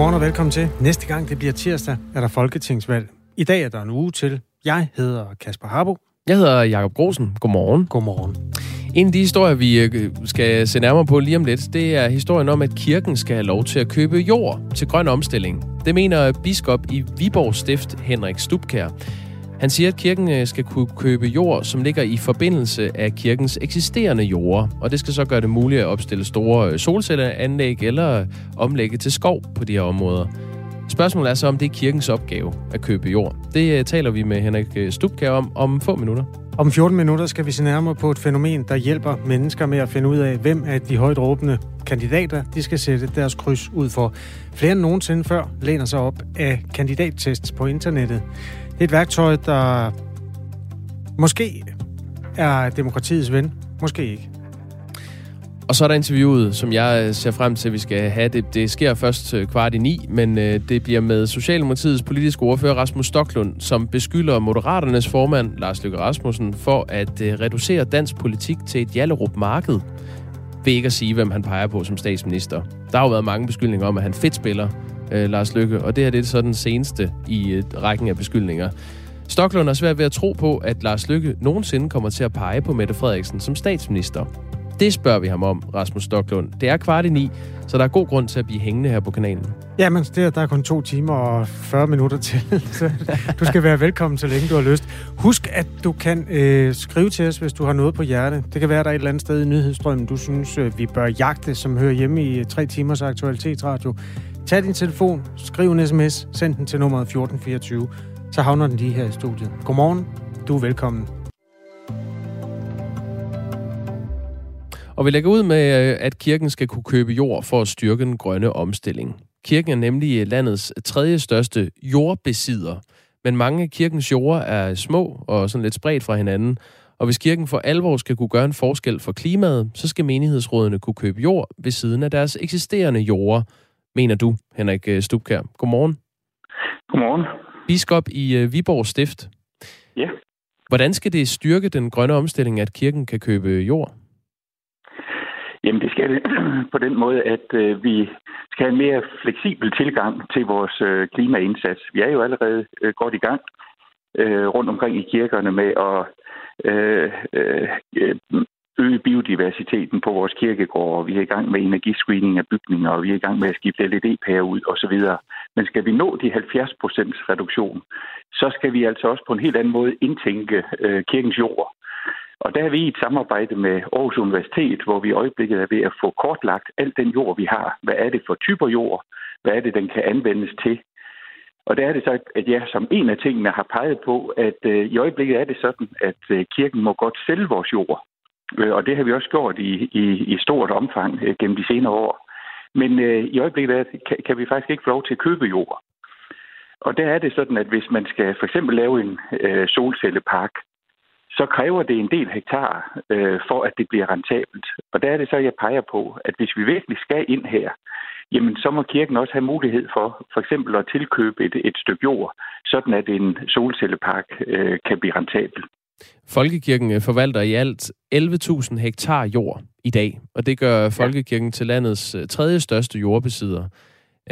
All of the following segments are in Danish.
Godmorgen og velkommen til. Næste gang det bliver tirsdag, er der folketingsvalg. I dag er der en uge til. Jeg hedder Kasper Harbo. Jeg hedder Jakob Grosen. Godmorgen. Godmorgen. En af de historier, vi øh, skal se nærmere på lige om lidt, det er historien om, at kirken skal have lov til at købe jord til grøn omstilling. Det mener biskop i Viborg Stift, Henrik Stubkær. Han siger, at kirken øh, skal kunne købe jord, som ligger i forbindelse af kirkens eksisterende jorder, og det skal så gøre det muligt at opstille store øh, solcelleanlæg eller øh, omlægge til skov på de her områder. Spørgsmålet er så, om det er kirkens opgave at købe jord. Det taler vi med Henrik Stubkær om om få minutter. Om 14 minutter skal vi se nærmere på et fænomen, der hjælper mennesker med at finde ud af, hvem af de højt råbende kandidater, de skal sætte deres kryds ud for. Flere end nogensinde før læner sig op af kandidattests på internettet. Det er et værktøj, der måske er demokratiets ven, måske ikke. Og så er der interviewet, som jeg øh, ser frem til, at vi skal have. Det, det sker først øh, kvart i ni, men øh, det bliver med Socialdemokratiets politiske ordfører Rasmus Stoklund, som beskylder Moderaternes formand Lars Løkke Rasmussen for at øh, reducere dansk politik til et Jallerup marked ved ikke at sige, hvem han peger på som statsminister. Der har jo været mange beskyldninger om, at han fedt spiller øh, Lars Lykke, og det her det er så den seneste i øh, rækken af beskyldninger. Stoklund er svært ved at tro på, at Lars Lykke nogensinde kommer til at pege på Mette Frederiksen som statsminister. Det spørger vi ham om, Rasmus Stoklund. Det er kvart i ni, så der er god grund til at blive hængende her på kanalen. Jamen, det er, der er kun to timer og 40 minutter til, så du skal være velkommen, så længe du har lyst. Husk, at du kan øh, skrive til os, hvis du har noget på hjerte. Det kan være, der er et eller andet sted i nyhedsstrømmen, du synes, øh, vi bør jagte, som hører hjemme i øh, tre timers aktualitetsradio. Tag din telefon, skriv en sms, send den til nummeret 1424, så havner den lige her i studiet. Godmorgen, du er velkommen. Og vi lægger ud med, øh, at kirken skal kunne købe jord for at styrke den grønne omstilling. Kirken er nemlig landets tredje største jordbesidder, men mange af kirkens jorder er små og sådan lidt spredt fra hinanden. Og hvis kirken for alvor skal kunne gøre en forskel for klimaet, så skal menighedsrådene kunne købe jord ved siden af deres eksisterende jorder, mener du, Henrik øh, Stubkær. Godmorgen. Godmorgen. Biskop i øh, Viborg Stift. Ja. Hvordan skal det styrke den grønne omstilling, at kirken kan købe jord? Jamen det skal det på den måde, at øh, vi skal have en mere fleksibel tilgang til vores øh, klimaindsats. Vi er jo allerede øh, godt i gang øh, rundt omkring i kirkerne med at øh, øh, øge biodiversiteten på vores kirkegårde. Vi er i gang med energiscreening af bygninger, og vi er i gang med at skifte LED-pærer ud osv. Men skal vi nå de 70 procents reduktion, så skal vi altså også på en helt anden måde indtænke øh, kirkens jord. Og der er vi i et samarbejde med Aarhus Universitet, hvor vi i øjeblikket er ved at få kortlagt alt den jord, vi har. Hvad er det for typer jord? Hvad er det, den kan anvendes til? Og der er det så, at jeg som en af tingene har peget på, at øh, i øjeblikket er det sådan, at øh, kirken må godt sælge vores jord. Øh, og det har vi også gjort i, i, i stort omfang øh, gennem de senere år. Men øh, i øjeblikket er, kan, kan vi faktisk ikke få lov til at købe jord. Og der er det sådan, at hvis man skal for eksempel lave en øh, solcellepark, så kræver det en del hektar øh, for, at det bliver rentabelt. Og der er det så, jeg peger på, at hvis vi virkelig skal ind her, jamen så må kirken også have mulighed for for eksempel at tilkøbe et, et stykke jord, sådan at en solcellepark øh, kan blive rentabel. Folkekirken øh, forvalter i alt 11.000 hektar jord i dag, og det gør Folkekirken til landets øh, tredje største jordbesidder.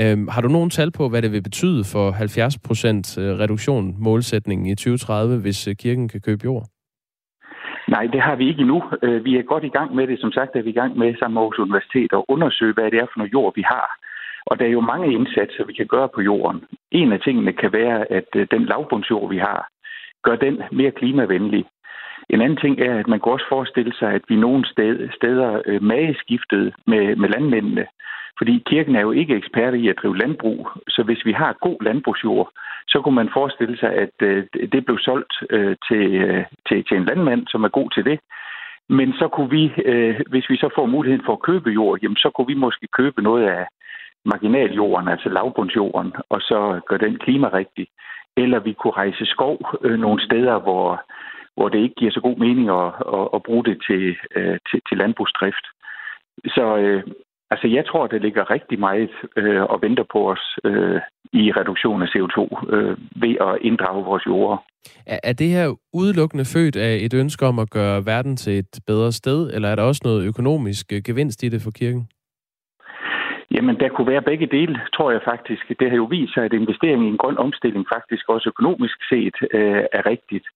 Øhm, har du nogen tal på, hvad det vil betyde for 70% øh, reduktion målsætningen i 2030, hvis kirken kan købe jord? Nej, det har vi ikke endnu. Vi er godt i gang med det. Som sagt er vi i gang med sammen med Aarhus Universitet at undersøge, hvad det er for noget jord, vi har. Og der er jo mange indsatser, vi kan gøre på jorden. En af tingene kan være, at den lavbundsjord, vi har, gør den mere klimavenlig. En anden ting er, at man kan også forestille sig, at vi nogle steder øh, mageskiftede med, med landmændene. Fordi kirken er jo ikke ekspert i at drive landbrug, så hvis vi har god landbrugsjord, så kunne man forestille sig, at øh, det blev solgt øh, til, til, til en landmand, som er god til det. Men så kunne vi, hvis vi så får muligheden for at købe jord, jamen så kunne vi måske købe noget af marginaljorden, altså lavbundsjorden, og så gøre den klimarigtig. Eller vi kunne rejse skov øh, nogle steder, hvor, hvor det ikke giver så god mening at, at, at bruge det til, øh, til, til landbrugsdrift. Så øh, altså, jeg tror, det ligger rigtig meget øh, og venter på os øh, i reduktion af CO2 øh, ved at inddrage vores jorder. Er, er det her udelukkende født af et ønske om at gøre verden til et bedre sted, eller er der også noget økonomisk øh, gevinst i det for kirken? Jamen, der kunne være begge dele, tror jeg faktisk. Det har jo vist sig, at investering i en grøn omstilling faktisk også økonomisk set øh, er rigtigt.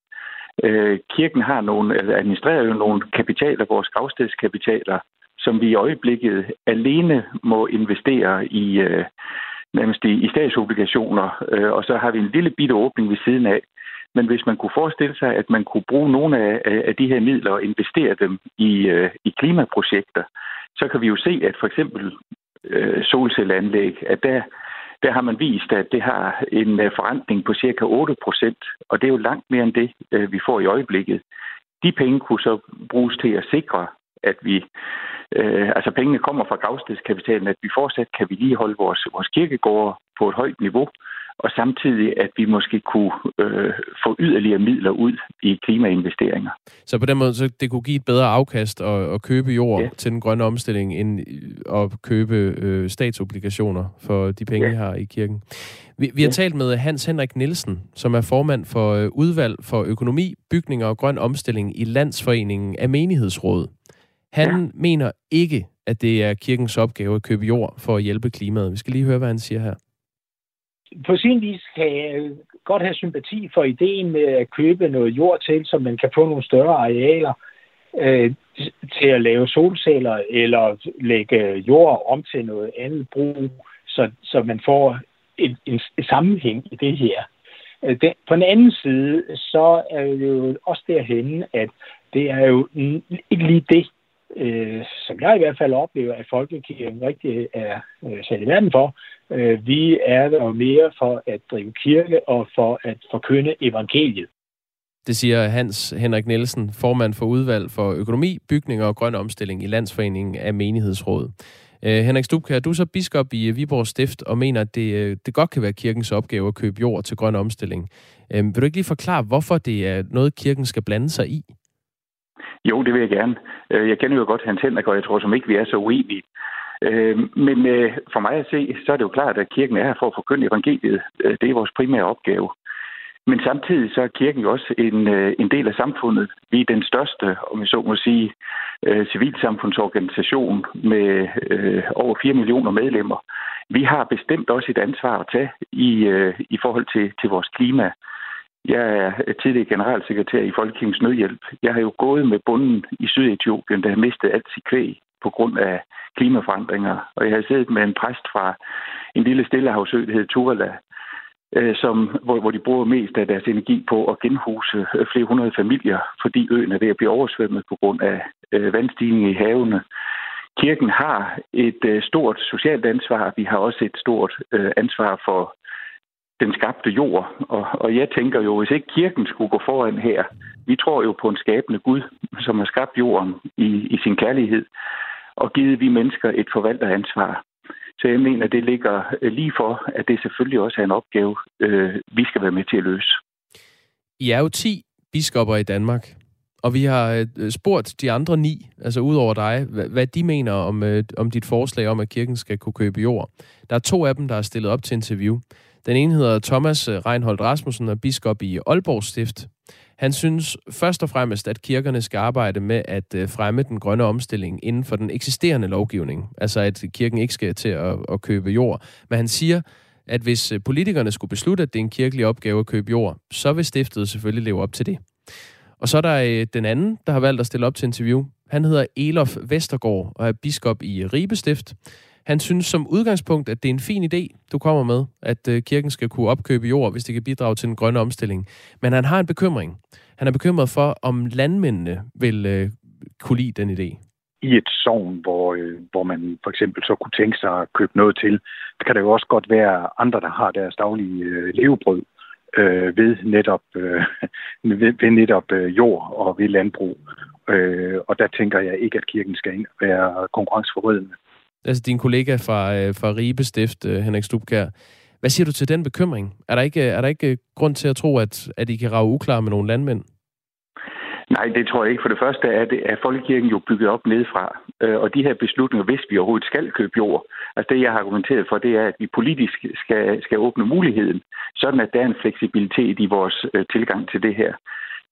Øh, kirken har nogle, eller administrerer jo nogle kapitaler, vores gravstedskapitaler, som vi i øjeblikket alene må investere i, øh, nærmest i, i statsobligationer, øh, og så har vi en lille bitte åbning ved siden af. Men hvis man kunne forestille sig, at man kunne bruge nogle af, af de her midler og investere dem i, øh, i klimaprojekter, så kan vi jo se, at for eksempel øh, solcelleanlæg, at der, der har man vist, at det har en øh, forrentning på cirka 8 procent, og det er jo langt mere end det, øh, vi får i øjeblikket. De penge kunne så bruges til at sikre, at vi, øh, altså pengene kommer fra gravstedskapitalen, at vi fortsat kan vi lige holde vores, vores kirkegårde på et højt niveau, og samtidig at vi måske kunne øh, få yderligere midler ud i klimainvesteringer. Så på den måde, så det kunne give et bedre afkast at, at købe jord ja. til den grønne omstilling, end at købe øh, statsobligationer for de penge, ja. har i kirken. Vi, vi har ja. talt med Hans Henrik Nielsen, som er formand for øh, udvalg for økonomi, bygninger og grøn omstilling i Landsforeningen af Menighedsråd. Han ja. mener ikke, at det er kirkens opgave at købe jord for at hjælpe klimaet. Vi skal lige høre, hvad han siger her på sin vis kan jeg godt have sympati for ideen med at købe noget jord til, så man kan få nogle større arealer øh, til at lave solceller eller lægge jord om til noget andet brug, så, så man får en, en, en sammenhæng i det her. Øh, den, på den anden side, så er det jo også derhen, at det er jo ikke lige det, øh, som jeg i hvert fald oplever, at folkekirken rigtig er øh, sat i verden for. Øh, vi er der mere for at drive kirke og for at forkynde evangeliet. Det siger Hans Henrik Nielsen, formand for udvalg for økonomi, bygninger og grøn omstilling i Landsforeningen af Menighedsråd. Øh, Henrik Stubkær, du er så biskop i øh, Viborg Stift og mener, at det, øh, det godt kan være kirkens opgave at købe jord til grøn omstilling. Øh, vil du ikke lige forklare, hvorfor det er noget, kirken skal blande sig i? Jo, det vil jeg gerne. Øh, jeg kender jo godt Hans Henrik, og jeg tror som ikke, vi er så uenige. Øh, men øh, for mig at se, så er det jo klart, at kirken er her for at forkynde evangeliet. Det er vores primære opgave. Men samtidig så er kirken jo også en, en del af samfundet. Vi er den største, om jeg så må sige, civilsamfundsorganisation med over 4 millioner medlemmer. Vi har bestemt også et ansvar at tage i, i forhold til, til vores klima. Jeg er tidligere generalsekretær i Folkekirkens Nødhjælp. Jeg har jo gået med bunden i Sydetiopien, der har mistet alt sit kvæg på grund af klimaforandringer. Og jeg har siddet med en præst fra en lille stillehavsø, der hedder Tuvala, øh, som, hvor, hvor de bruger mest af deres energi på at genhuse øh, flere hundrede familier, fordi øen er ved at blive oversvømmet på grund af øh, vandstigning i havene. Kirken har et øh, stort socialt ansvar. Vi har også et stort øh, ansvar for den skabte jord. Og, og jeg tænker jo, hvis ikke kirken skulle gå foran her, vi tror jo på en skabende Gud, som har skabt jorden i, i sin kærlighed, og givet vi mennesker et forvalteransvar. Så jeg mener, det ligger øh, lige for, at det selvfølgelig også er en opgave, øh, vi skal være med til at løse. I er jo 10 biskopper i Danmark, og vi har øh, spurgt de andre ni, altså ud over dig, hvad de mener om, øh, om dit forslag om, at kirken skal kunne købe jord. Der er to af dem, der er stillet op til interview. Den ene hedder Thomas øh, Reinhold Rasmussen og biskop i Aalborg Stift. Han synes først og fremmest, at kirkerne skal arbejde med at øh, fremme den grønne omstilling inden for den eksisterende lovgivning. Altså at kirken ikke skal til at, at købe jord. Men han siger, at hvis øh, politikerne skulle beslutte, at det er en kirkelig opgave at købe jord, så vil stiftet selvfølgelig leve op til det. Og så er der den anden, der har valgt at stille op til interview. Han hedder Elof Vestergaard og er biskop i Ribe Stift. Han synes som udgangspunkt, at det er en fin idé, du kommer med, at øh, kirken skal kunne opkøbe jord, hvis det kan bidrage til den grønne omstilling. Men han har en bekymring. Han er bekymret for, om landmændene vil øh, kunne lide den idé i et sogn, hvor, øh, hvor man for eksempel så kunne tænke sig at købe noget til. der kan der jo også godt være andre, der har deres daglige øh, levebrød øh, ved netop, øh, ved, ved netop øh, jord og ved landbrug. Øh, og der tænker jeg ikke, at kirken skal ind være konkurrenceforvridende altså din kollega fra, øh, fra Ribe Stift, øh, Henrik Stubkær. Hvad siger du til den bekymring? Er der ikke, øh, er der ikke øh, grund til at tro, at, at I kan rave uklar med nogle landmænd? Nej, det tror jeg ikke. For det første er, det, er Folkekirken jo bygget op nedefra. Øh, og de her beslutninger, hvis vi overhovedet skal købe jord, altså det, jeg har argumenteret for, det er, at vi politisk skal, skal åbne muligheden, sådan at der er en fleksibilitet i vores tilgang til det her.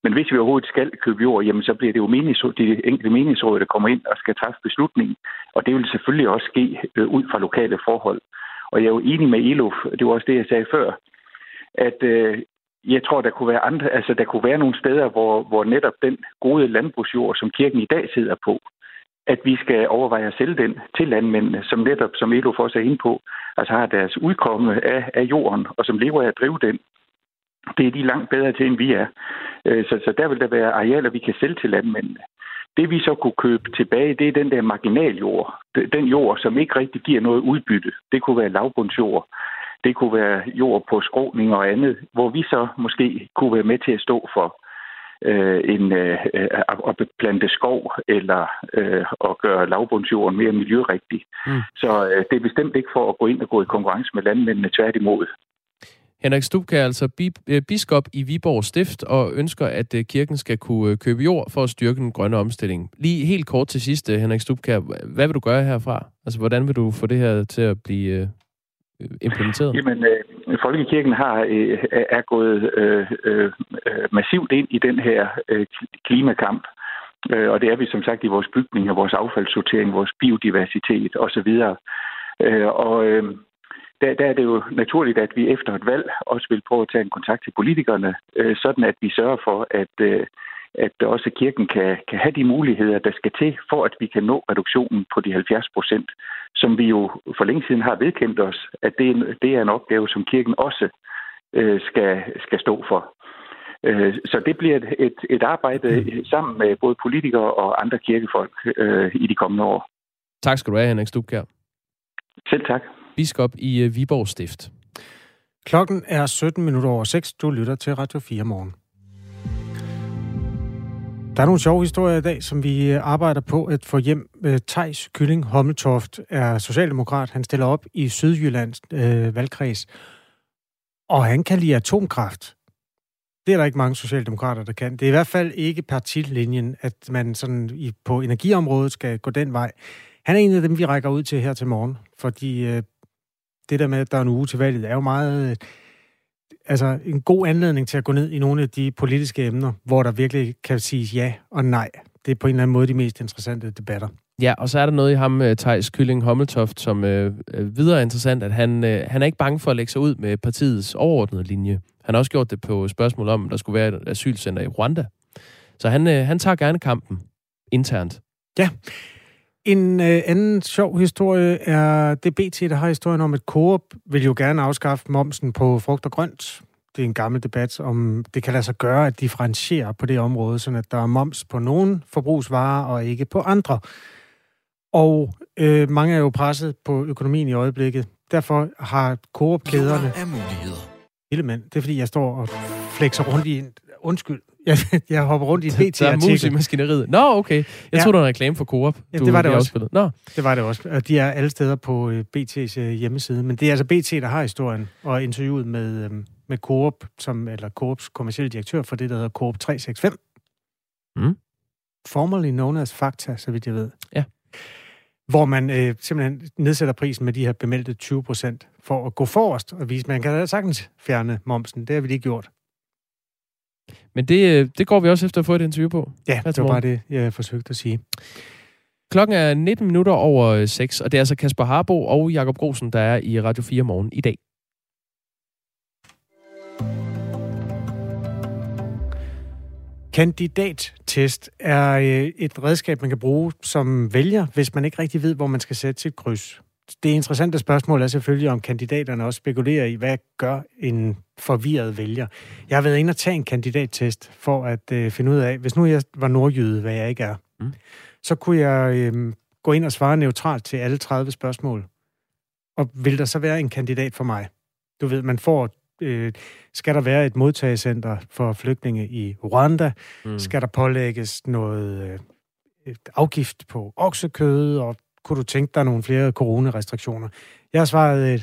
Men hvis vi overhovedet skal købe jord, jamen så bliver det jo meningsråd, de enkelte meningsråd, der kommer ind og skal træffe beslutningen. Og det vil selvfølgelig også ske øh, ud fra lokale forhold. Og jeg er jo enig med Elof, det var også det, jeg sagde før, at øh, jeg tror, der kunne være andre, altså der kunne være nogle steder, hvor, hvor netop den gode landbrugsjord, som kirken i dag sidder på, at vi skal overveje at sælge den til landmændene, som netop, som Elof også er inde på, altså har deres udkomme af, af jorden, og som lever af at drive den. Det er de langt bedre til, end vi er. Øh, så, så der vil der være arealer, vi kan sælge til landmændene. Det vi så kunne købe tilbage, det er den der marginaljord. Den jord, som ikke rigtig giver noget udbytte. Det kunne være lavbundsjord. Det kunne være jord på skråning og andet, hvor vi så måske kunne være med til at stå for øh, en, øh, at plante skov eller øh, at gøre lavbundsjorden mere miljørigtig. Mm. Så øh, det er bestemt ikke for at gå ind og gå i konkurrence med landmændene, tværtimod. Henrik Stubke er altså øh, biskop i Viborg Stift og ønsker, at øh, kirken skal kunne øh, købe jord for at styrke den grønne omstilling. Lige helt kort til sidst, Henrik Stubke, hvad vil du gøre herfra? Altså, hvordan vil du få det her til at blive implementeret? Jamen, øh, Folkekirken har, øh, er gået øh, øh, massivt ind i den her øh, klimakamp. Øh, og det er vi som sagt i vores bygninger, vores affaldssortering, vores biodiversitet osv. Øh, og øh, der, der er det jo naturligt, at vi efter et valg også vil prøve at tage en kontakt til politikerne, øh, sådan at vi sørger for, at, øh, at også kirken kan, kan have de muligheder, der skal til, for at vi kan nå reduktionen på de 70 procent, som vi jo for længe siden har vedkendt os, at det er en, det er en opgave, som kirken også øh, skal, skal stå for. Øh, så det bliver et, et, et arbejde sammen med både politikere og andre kirkefolk øh, i de kommende år. Tak skal du have, Henrik Stubkær. Selv tak. Biskop i øh, Viborg Stift. Klokken er 17 minutter over 6. Du lytter til Radio 4 morgen. Der er nogle sjove historier i dag, som vi øh, arbejder på at få hjem. Øh, Tejs Kylling Hommeltoft er socialdemokrat. Han stiller op i Sydjyllands øh, valgkreds. Og han kan lide atomkraft. Det er der ikke mange socialdemokrater, der kan. Det er i hvert fald ikke partilinjen, at man sådan i, på energiområdet skal gå den vej. Han er en af dem, vi rækker ud til her til morgen, fordi øh, det der med, at der er en uge til valget, er jo meget... Øh, altså en god anledning til at gå ned i nogle af de politiske emner, hvor der virkelig kan siges ja og nej. Det er på en eller anden måde de mest interessante debatter. Ja, og så er der noget i ham, øh, Thijs Kylling Hommeltoft, som øh, videre er interessant, at han, øh, han er ikke bange for at lægge sig ud med partiets overordnede linje. Han har også gjort det på spørgsmål om, at der skulle være et asylcenter i Rwanda. Så han, øh, han tager gerne kampen internt. Ja. En øh, anden sjov historie er det BT, der har historien om, at Coop vil jo gerne afskaffe momsen på frugt og grønt. Det er en gammel debat om, det kan lade sig gøre at differentiere på det område, så at der er moms på nogle forbrugsvarer og ikke på andre. Og øh, mange er jo presset på økonomien i øjeblikket. Derfor har Coop-kæderne... Hele mand. Det er fordi, jeg står og flexer rundt i en... Undskyld, jeg, jeg hopper rundt i et BT-artikel. Der er mus i maskineriet. Nå, okay. Jeg ja. troede, der var en reklame for Coop. Ja, det var det også. Nå. Det var det også. De er alle steder på øh, BT's øh, hjemmeside. Men det er altså BT, der har historien og interviewet med, øhm, med Coop, som, eller Coops kommercielle direktør for det, der hedder Coop 365. Mm. Formerly known as Fakta, så vidt jeg ved. Ja. Hvor man øh, simpelthen nedsætter prisen med de her bemeldte 20 procent for at gå forrest og vise, at man kan sagtens fjerne momsen. Det har vi lige gjort. Men det, øh, det går vi også efter at få et interview på. Ja, det var bare det, jeg forsøgte at sige. Klokken er 19 minutter over 6, og det er altså Kasper Harbo og Jakob Grosen, der er i Radio 4 morgen i dag. Kandidattest er øh, et redskab, man kan bruge som vælger, hvis man ikke rigtig ved, hvor man skal sætte sit kryds det interessante spørgsmål er selvfølgelig, om kandidaterne også spekulerer i, hvad gør en forvirret vælger. Jeg har været inde og tage en kandidattest for at øh, finde ud af, hvis nu jeg var nordjyde, hvad jeg ikke er, mm. så kunne jeg øh, gå ind og svare neutralt til alle 30 spørgsmål. Og vil der så være en kandidat for mig? Du ved, man får øh, skal der være et modtagecenter for flygtninge i Rwanda? Mm. Skal der pålægges noget øh, afgift på oksekød og kunne du tænke dig nogle flere coronarestriktioner? Jeg har svaret øh,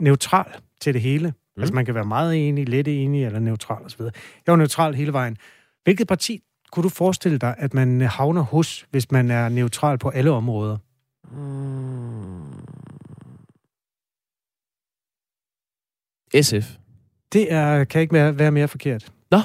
neutral til det hele. Mm. Altså man kan være meget enig, lidt enig eller neutral osv. Jeg var neutral hele vejen. Hvilket parti kunne du forestille dig, at man havner hos, hvis man er neutral på alle områder? Mm. SF. Det er, kan ikke være, være mere forkert. Nå.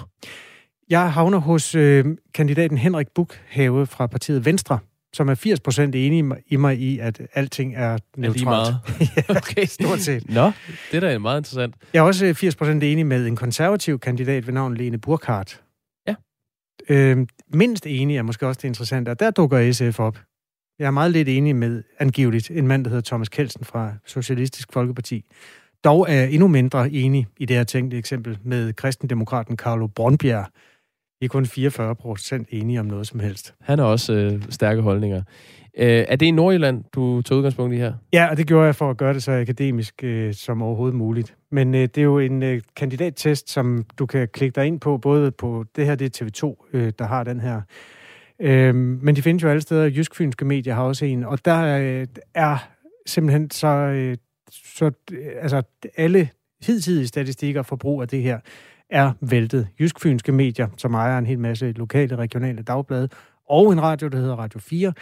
Jeg havner hos øh, kandidaten Henrik Bukhave fra partiet Venstre, som er 80% enig i mig i, at alting er neutralt. meget? ja, okay. Stort set. Nå, det er da meget interessant. Jeg er også 80% enig med en konservativ kandidat ved navn Lene Burkhardt. Ja. Øh, mindst enig er måske også det interessante, og der dukker SF op. Jeg er meget lidt enig med, angiveligt, en mand, der hedder Thomas Kelsen fra Socialistisk Folkeparti. Dog er jeg endnu mindre enig i det her tænkte eksempel med kristendemokraten Carlo Brøndbjerg. Vi er kun 44 procent enige om noget som helst. Han har også øh, stærke holdninger. Øh, er det i Nordjylland, du tog udgangspunkt i her? Ja, og det gjorde jeg for at gøre det så akademisk øh, som overhovedet muligt. Men øh, det er jo en øh, kandidattest, som du kan klikke dig ind på, både på det her, det er TV2, øh, der har den her. Øh, men de findes jo alle steder. Jysk-Fynske Medier har også en, og der øh, er simpelthen så, øh, så altså alle hidtidige statistikker for brug af det her er væltet. Jysk-Fynske Medier, som ejer en hel masse lokale, regionale dagblade, og en radio, der hedder Radio 4,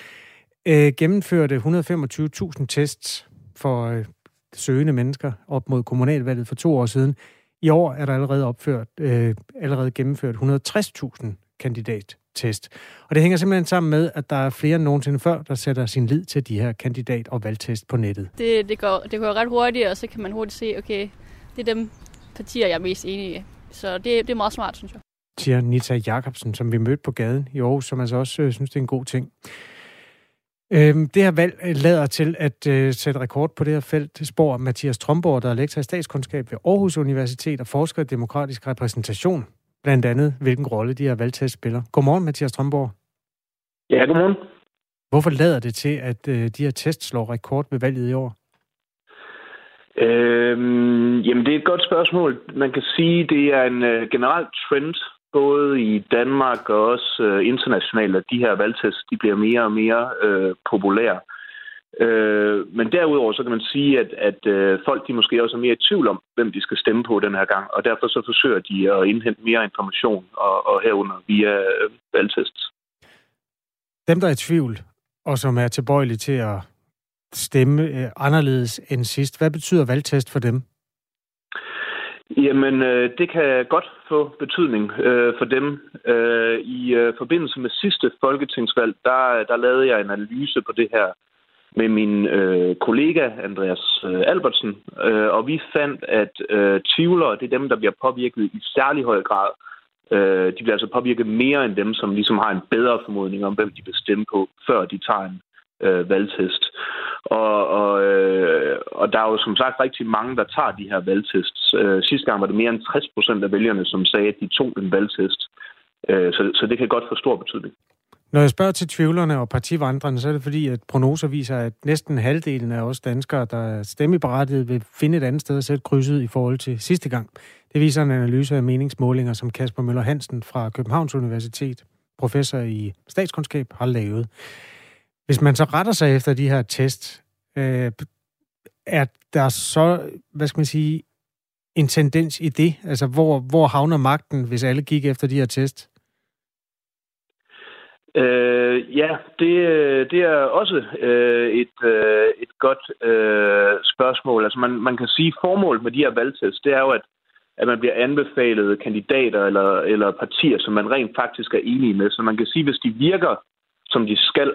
øh, gennemførte 125.000 tests for øh, søgende mennesker op mod kommunalvalget for to år siden. I år er der allerede opført, øh, allerede gennemført 160.000 kandidattest. Og det hænger simpelthen sammen med, at der er flere end nogensinde før, der sætter sin lid til de her kandidat- og valgtest på nettet. Det, det, går, det går ret hurtigt, og så kan man hurtigt se, okay, det er dem partier, jeg er mest enig i. Så det, det er meget smart, synes jeg. Siger Nita Jacobsen, som vi mødte på gaden i Aarhus, som altså også øh, synes, det er en god ting. Øhm, det her valg øh, lader til at øh, sætte rekord på det her felt. Det spår Mathias Tromborg, der er lektor i statskundskab ved Aarhus Universitet og forsker i demokratisk repræsentation. Blandt andet, hvilken rolle de her valgtest spiller. Godmorgen, Mathias Tromborg. Ja, godmorgen. Hvorfor lader det til, at øh, de her tests slår rekord ved valget i år? Øhm, jamen, det er et godt spørgsmål. Man kan sige, det er en øh, generel trend, både i Danmark og også øh, internationalt, at de her valgtest de bliver mere og mere øh, populære. Øh, men derudover så kan man sige, at, at øh, folk de måske også er mere i tvivl om, hvem de skal stemme på den her gang, og derfor så forsøger de at indhente mere information og, og herunder via øh, valgtests. Dem, der er i tvivl, og som er tilbøjelige til at stemme øh, anderledes end sidst. Hvad betyder valgtest for dem? Jamen, øh, det kan godt få betydning øh, for dem. Øh, I øh, forbindelse med sidste folketingsvalg, der, der lavede jeg en analyse på det her med min øh, kollega Andreas øh, Albertsen, øh, og vi fandt, at øh, tvivlere, det er dem, der bliver påvirket i særlig høj grad. Øh, de bliver altså påvirket mere end dem, som ligesom har en bedre formodning om, hvem de vil stemme på, før de tager en øh, valgtest. Og, og, øh, og der er jo som sagt rigtig mange, der tager de her valgtests. Øh, sidste gang var det mere end 60 procent af vælgerne, som sagde, at de tog en valgtest. Øh, så, så det kan godt få stor betydning. Når jeg spørger til tvivlerne og partivandrene, så er det fordi, at prognoser viser, at næsten halvdelen af os danskere, der er stemmeberettiget, vil finde et andet sted at sætte krydset i forhold til sidste gang. Det viser en analyse af meningsmålinger, som Kasper Møller Hansen fra Københavns Universitet, professor i statskundskab, har lavet. Hvis man så retter sig efter de her test, øh, er der så, hvad skal man sige, en tendens i det? Altså, hvor, hvor havner magten, hvis alle gik efter de her test? Øh, ja, det, det er også øh, et, øh, et godt øh, spørgsmål. Altså man, man kan sige, at formålet med de her valgtest, det er jo, at, at man bliver anbefalet kandidater eller, eller partier, som man rent faktisk er enige med. Så man kan sige, at hvis de virker, som de skal,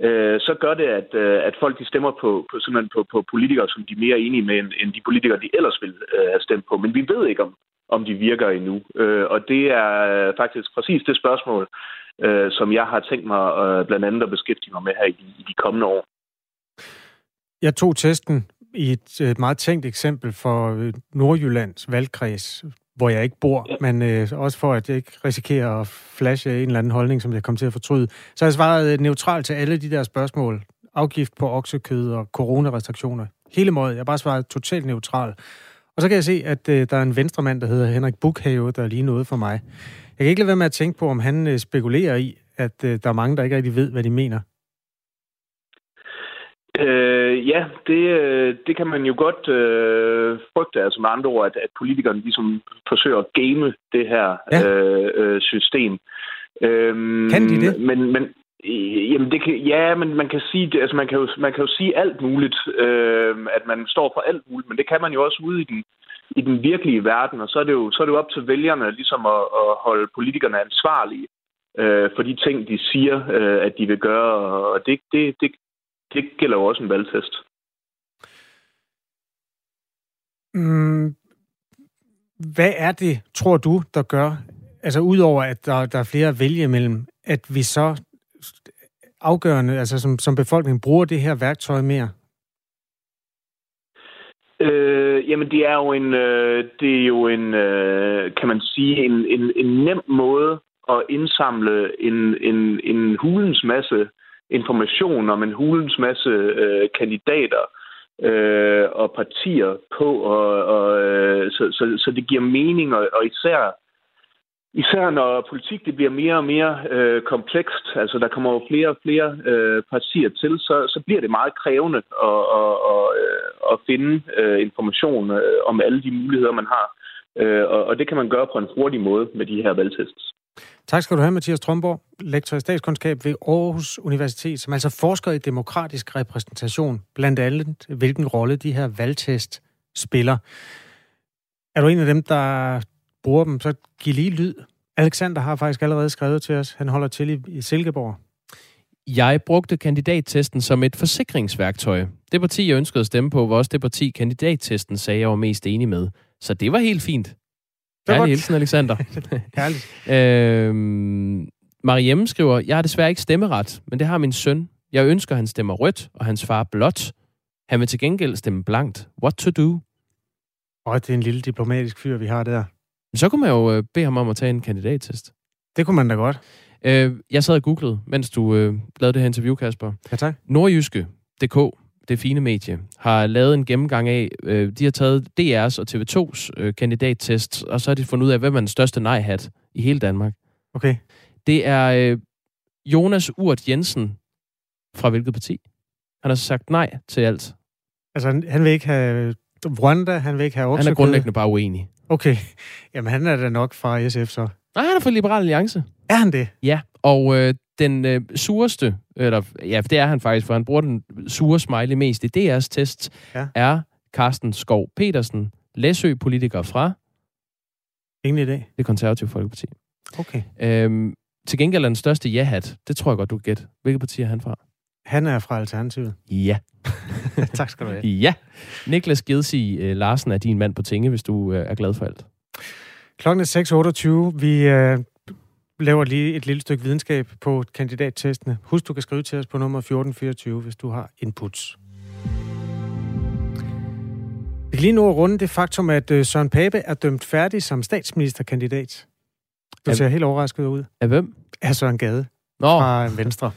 øh, så gør det, at, øh, at folk de stemmer på, på, simpelthen på, på politikere, som de er mere enige med, end, end de politikere, de ellers ville øh, have stemt på. Men vi ved ikke, om, om de virker endnu. Øh, og det er faktisk præcis det spørgsmål, øh, som jeg har tænkt mig øh, blandt andet at beskæftige mig med her i, i de kommende år. Jeg tog testen i et, meget tænkt eksempel for øh, Nordjyllands valgkreds, hvor jeg ikke bor, ja. men øh, også for, at jeg ikke risikerer at flashe en eller anden holdning, som jeg kommer til at fortryde. Så jeg svaret øh, neutralt til alle de der spørgsmål. Afgift på oksekød og coronarestriktioner. Hele måde. Jeg bare svaret totalt neutral. Og så kan jeg se, at øh, der er en venstremand, der hedder Henrik Bukhave, der er lige noget for mig. Jeg kan ikke lade være med at tænke på, om han øh, spekulerer i, at øh, der er mange, der ikke rigtig ved, hvad de mener. Øh, ja, det, øh, det kan man jo godt øh, frygte, altså med andre ord, at, at politikerne ligesom forsøger at game det her ja. øh, øh system. Øhm, kan de det? Men, men jamen det kan, ja, men man kan sige, det, altså man kan jo, man kan jo sige alt muligt, øh, at man står for alt muligt, men det kan man jo også ude i den, i den virkelige verden, og så er det jo, så er det jo op til vælgerne ligesom at, at holde politikerne ansvarlige øh, for de ting, de siger, øh, at de vil gøre, og det, det, det, det gælder jo også en valgtest. Mm, hvad er det, tror du, der gør, altså udover at der, der er flere at vælge imellem, at vi så afgørende, altså som, som befolkning, bruger det her værktøj mere? Øh, jamen, det er jo en, øh, det er jo en, øh, kan man sige, en, en, en nem måde at indsamle en, en, en hulens masse information om en hulens masse øh, kandidater øh, og partier på, og, og, øh, så, så, så det giver mening, og, og især Især når politik det bliver mere og mere øh, komplekst, altså der kommer jo flere og flere øh, partier til, så, så bliver det meget krævende at, at, at, øh, at finde øh, information øh, om alle de muligheder, man har. Øh, og, og det kan man gøre på en hurtig måde med de her valgtests. Tak skal du have, Mathias Tromborg, lektor i statskundskab ved Aarhus Universitet, som altså forsker i demokratisk repræsentation, blandt andet hvilken rolle de her valgtest spiller. Er du en af dem, der bruger dem, så giv lige lyd. Alexander har faktisk allerede skrevet til os. Han holder til i, Silkeborg. Jeg brugte kandidattesten som et forsikringsværktøj. Det parti, jeg ønskede at stemme på, var også det parti, kandidattesten sagde, jeg var mest enig med. Så det var helt fint. Kærlig hilsen, Alexander. Herligt. øhm, Mariemme skriver, jeg har desværre ikke stemmeret, men det har min søn. Jeg ønsker, han stemmer rødt, og hans far blåt. Han vil til gengæld stemme blankt. What to do? Og det er en lille diplomatisk fyr, vi har der. Så kunne man jo øh, bede ham om at tage en kandidattest. Det kunne man da godt. Øh, jeg sad og googlede, mens du øh, lavede det her interview, Kasper. Ja, tak. Nordjyske.dk, det fine medie, har lavet en gennemgang af, øh, de har taget DR's og TV2's øh, kandidattest, og så har de fundet ud af, hvem er den største nej-hat i hele Danmark. Okay. Det er øh, Jonas Urt Jensen fra hvilket parti? Han har sagt nej til alt. Altså, han vil ikke have Rwanda, han vil ikke have Han er grundlæggende bare uenig. Okay. Jamen, han er da nok fra SF så. Nej, han er fra Liberal Alliance. Er han det? Ja, og øh, den øh, sureste, eller ja, det er han faktisk, for han bruger den sure smiley mest i DR's test, ja. er Carsten Skov Petersen, Læsø-politiker fra... Ingen idé. Det konservative Folkeparti. Okay. Øhm, til gengæld er den største ja-hat. Det tror jeg godt, du gæt. Hvilket parti er han fra? Han er fra Alternativet. Ja. tak skal du have. Ja. Niklas Gedsi uh, Larsen er din mand på tinge, hvis du uh, er glad for alt. Klokken er 6.28. Vi uh, laver lige et lille stykke videnskab på kandidattestene. Husk, du kan skrive til os på nummer 1424, hvis du har inputs. Vi kan lige nu at runde det faktum, at Søren Pape er dømt færdig som statsministerkandidat. Du ser helt overrasket ud. Af hvem? Af Søren Gade Nå. fra Venstre.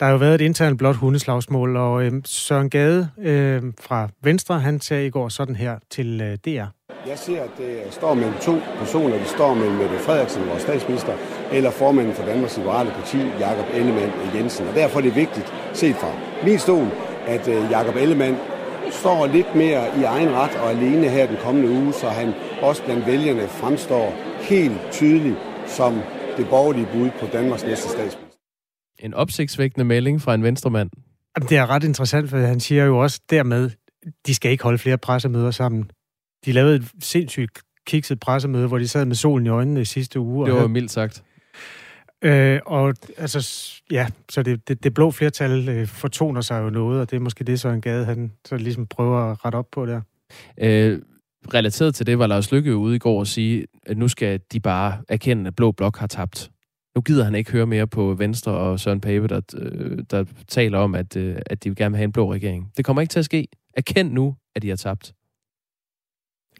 Der har jo været et internt blot hundeslagsmål, og øh, Søren Gade øh, fra Venstre, han sagde i går sådan her til øh, DR. Jeg ser, at det står mellem to personer. Det står mellem Mette Frederiksen, vores statsminister, eller formanden for Danmarks Liberale Parti, Jakob Ellemann Jensen. Og derfor er det vigtigt, set fra min stol, at øh, Jakob Ellemann står lidt mere i egen ret og alene her den kommende uge, så han også blandt vælgerne fremstår helt tydeligt som det borgerlige bud på Danmarks næste statsminister. En opsigtsvækkende melding fra en venstremand. Det er ret interessant, for han siger jo også dermed, de skal ikke holde flere pressemøder sammen. De lavede et sindssygt kikset pressemøde, hvor de sad med solen i øjnene i sidste uge. Det var og mildt sagt. Øh, og altså, ja, så det, det, det blå flertal øh, fortoner sig jo noget, og det er måske det, så en gade, han så ligesom prøver at rette op på der. Øh, relateret til det var Lars Lykke ude i går og sige, at nu skal de bare erkende, at Blå Blok har tabt. Nu gider han ikke høre mere på Venstre og Søren Pape, der, øh, der taler om, at, øh, at de vil gerne have en blå regering. Det kommer ikke til at ske. Erkend nu, at de har tabt.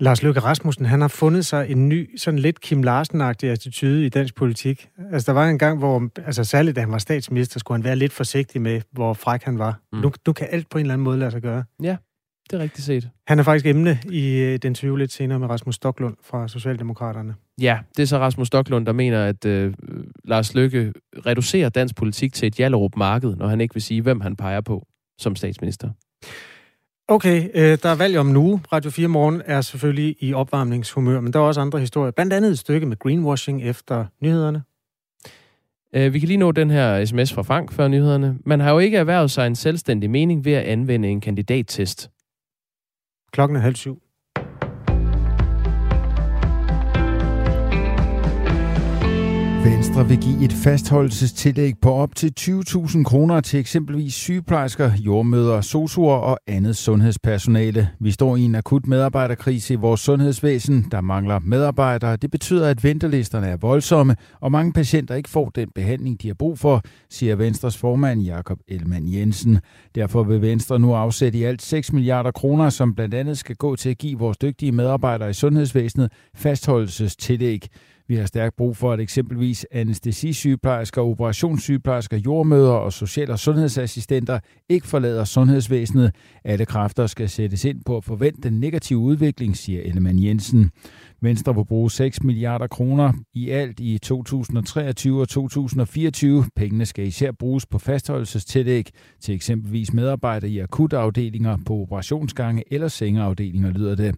Lars Løkke Rasmussen, han har fundet sig en ny, sådan lidt Kim Larsen-agtig attitude i dansk politik. Altså, der var en gang, hvor, altså særligt da han var statsminister, skulle han være lidt forsigtig med, hvor fræk han var. Mm. Nu, nu kan alt på en eller anden måde lade sig gøre. Ja, det er rigtigt set. Han er faktisk emne i den interview lidt senere med Rasmus Stoklund fra Socialdemokraterne. Ja, det er så Rasmus Stoklund, der mener, at øh, Lars Løkke reducerer dansk politik til et jallerup marked, når han ikke vil sige, hvem han peger på som statsminister. Okay, øh, der er valg om nu. Radio 4 Morgen er selvfølgelig i opvarmningshumør, men der er også andre historier. Blandt andet et stykke med greenwashing efter nyhederne. Øh, vi kan lige nå den her sms fra Frank før nyhederne. Man har jo ikke erhvervet sig en selvstændig mening ved at anvende en kandidattest. Klokken er halv syv. Venstre vil give et fastholdelsestillæg på op til 20.000 kroner til eksempelvis sygeplejersker, jordmøder, sosuer og andet sundhedspersonale. Vi står i en akut medarbejderkrise i vores sundhedsvæsen. Der mangler medarbejdere. Det betyder, at ventelisterne er voldsomme, og mange patienter ikke får den behandling, de har brug for, siger Venstres formand Jakob Elman Jensen. Derfor vil Venstre nu afsætte i alt 6 milliarder kroner, som blandt andet skal gå til at give vores dygtige medarbejdere i sundhedsvæsenet fastholdelsestillæg. Vi har stærkt brug for, at eksempelvis anestesisygeplejersker, operationssygeplejersker, jordmøder og social- og sundhedsassistenter ikke forlader sundhedsvæsenet. Alle kræfter skal sættes ind på at forvente den negative udvikling, siger Ellemann Jensen. Venstre vil bruge 6 milliarder kroner i alt i 2023 og 2024. Pengene skal især bruges på fastholdelsestillæg til eksempelvis medarbejdere i akutafdelinger, på operationsgange eller sengeafdelinger, lyder det.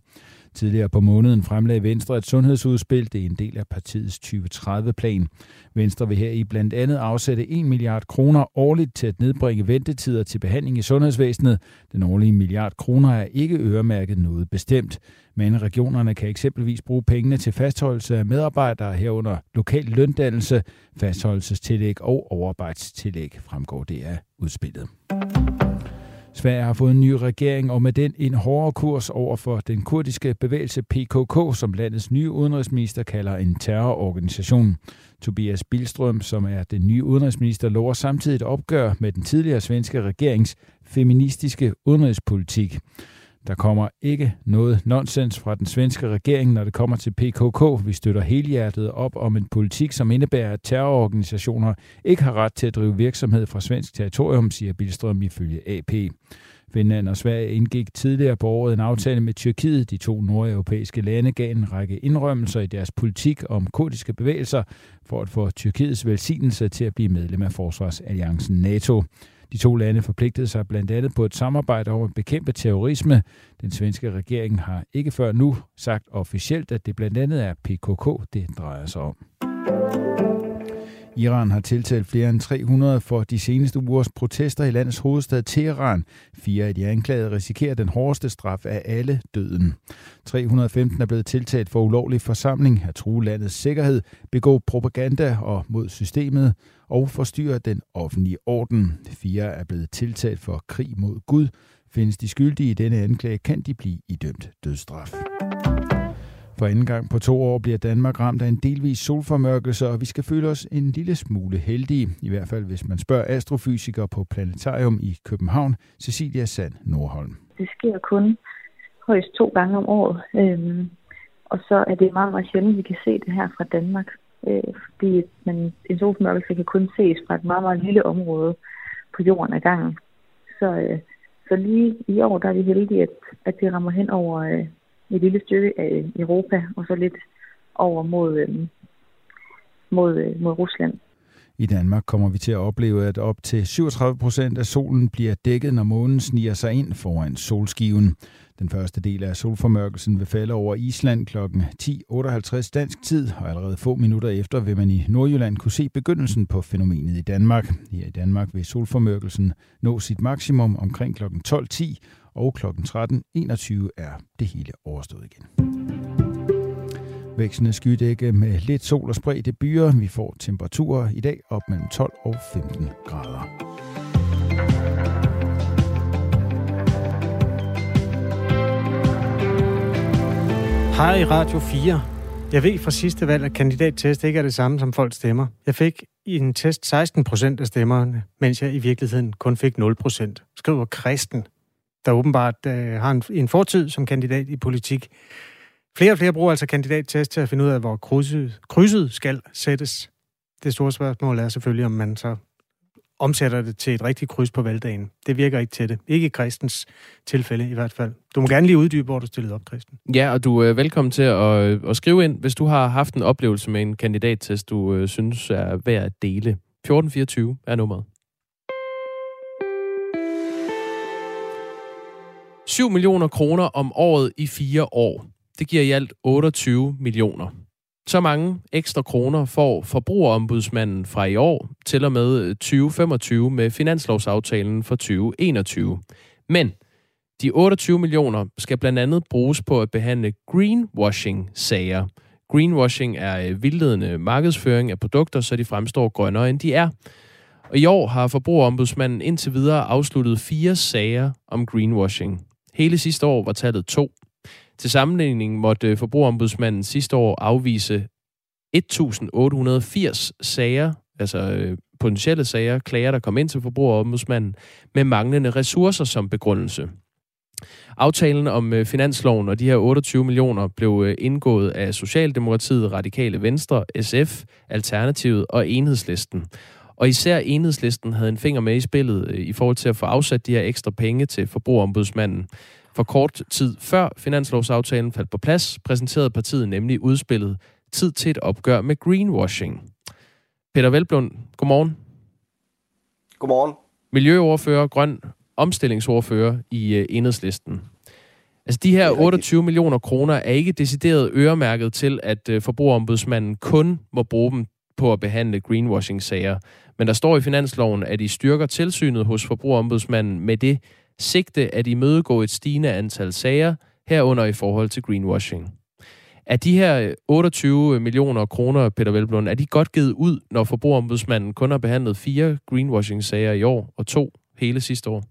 Tidligere på måneden fremlagde Venstre et sundhedsudspil. Det er en del af partiets 2030-plan. Venstre vil her i blandt andet afsætte 1 milliard kroner årligt til at nedbringe ventetider til behandling i sundhedsvæsenet. Den årlige milliard kroner er ikke øremærket noget bestemt. Men regionerne kan eksempelvis bruge pengene til fastholdelse af medarbejdere herunder lokal løndannelse, fastholdelsestillæg og overarbejdstillæg, fremgår det af udspillet. Sverige har fået en ny regering, og med den en hårdere kurs over for den kurdiske bevægelse PKK, som landets nye udenrigsminister kalder en terrororganisation. Tobias Bilstrøm, som er den nye udenrigsminister, lover samtidig et opgør med den tidligere svenske regerings feministiske udenrigspolitik. Der kommer ikke noget nonsens fra den svenske regering, når det kommer til PKK. Vi støtter helhjertet op om en politik, som indebærer, at terrororganisationer ikke har ret til at drive virksomhed fra svensk territorium, siger Bilstrøm ifølge AP. Finland og Sverige indgik tidligere på året en aftale med Tyrkiet. De to nordeuropæiske lande gav en række indrømmelser i deres politik om kurdiske bevægelser for at få Tyrkiets velsignelse til at blive medlem af Forsvarsalliancen NATO. De to lande forpligtede sig blandt andet på et samarbejde om at bekæmpe terrorisme. Den svenske regering har ikke før nu sagt officielt, at det blandt andet er PKK, det drejer sig om. Iran har tiltalt flere end 300 for de seneste ugers protester i landets hovedstad Teheran. Fire af de anklagede risikerer den hårdeste straf af alle døden. 315 er blevet tiltalt for ulovlig forsamling, at true landets sikkerhed, begå propaganda og mod systemet og forstyrre den offentlige orden. Fire er blevet tiltalt for krig mod Gud. Findes de skyldige i denne anklage, kan de blive idømt dødsstraf. For anden gang på to år bliver Danmark ramt af en delvis solformørkelse, og vi skal føle os en lille smule heldige, i hvert fald hvis man spørger astrofysikere på Planetarium i København, Cecilia Sand Nordholm. Det sker kun højst to gange om året, øhm, og så er det meget, meget sjældent, at vi kan se det her fra Danmark, øh, fordi man, en solformørkelse kan kun ses fra et meget, meget lille område på jorden ad gangen. Så, øh, så lige i år der er vi heldige, at, at det rammer hen over øh, et lille stykke af øh, Europa, og så lidt over mod, øh, mod, øh, mod Rusland. I Danmark kommer vi til at opleve, at op til 37 procent af solen bliver dækket, når månen sniger sig ind foran solskiven. Den første del af solformørkelsen vil falde over Island kl. 10.58 dansk tid, og allerede få minutter efter vil man i Nordjylland kunne se begyndelsen på fænomenet i Danmark. Her i Danmark vil solformørkelsen nå sit maksimum omkring kl. 12.10, og kl. 13.21 er det hele overstået igen. Vækstende skydække med lidt sol og spredte byer. Vi får temperaturer i dag op mellem 12 og 15 grader. Hej Radio 4. Jeg ved fra sidste valg, at kandidattest ikke er det samme som folk stemmer. Jeg fik i en test 16 procent af stemmerne, mens jeg i virkeligheden kun fik 0 procent. Skriver Kristen der åbenbart øh, har en, en fortid som kandidat i politik. Flere og flere bruger altså kandidattest til at finde ud af, hvor krydset, krydset skal sættes. Det store spørgsmål er selvfølgelig, om man så omsætter det til et rigtigt kryds på valgdagen. Det virker ikke til det. Ikke i Kristens tilfælde i hvert fald. Du må gerne lige uddybe, hvor du stillede op, Kristen. Ja, og du er velkommen til at, øh, at skrive ind, hvis du har haft en oplevelse med en kandidattest, du øh, synes er værd at dele. 1424 er nummeret. 7 millioner kroner om året i fire år. Det giver i alt 28 millioner. Så mange ekstra kroner får forbrugerombudsmanden fra i år til og med øh, 2025 med finanslovsaftalen for 2021. Men de 28 millioner skal blandt andet bruges på at behandle greenwashing-sager. Greenwashing er øh, vildledende markedsføring af produkter, så de fremstår grønnere, end de er. Og i år har Forbrugerombudsmanden indtil videre afsluttet fire sager om greenwashing. Hele sidste år var tallet to. Til sammenligning måtte øh, Forbrugerombudsmanden sidste år afvise 1880 sager, altså øh, potentielle sager, klager, der kom ind til Forbrugerombudsmanden, med manglende ressourcer som begrundelse. Aftalen om øh, finansloven og de her 28 millioner blev øh, indgået af Socialdemokratiet, Radikale Venstre, SF, Alternativet og Enhedslisten. Og især Enhedslisten havde en finger med i spillet øh, i forhold til at få afsat de her ekstra penge til forbrugerombudsmanden. For kort tid før finanslovsaftalen faldt på plads, præsenterede partiet nemlig udspillet Tid til et opgør med greenwashing. Peter Velblund, godmorgen. Godmorgen. Miljøordfører, grøn omstillingsordfører i uh, enhedslisten. Altså de her 28 millioner kroner er ikke decideret øremærket til, at uh, forbrugerombudsmanden kun må bruge dem på at behandle greenwashing-sager. Men der står i finansloven, at I styrker tilsynet hos forbrugerombudsmanden med det sigte at imødegå et stigende antal sager, herunder i forhold til greenwashing. Er de her 28 millioner kroner, Peter Velblund, er de godt givet ud, når forbrugerombudsmanden kun har behandlet fire greenwashing-sager i år og to hele sidste år?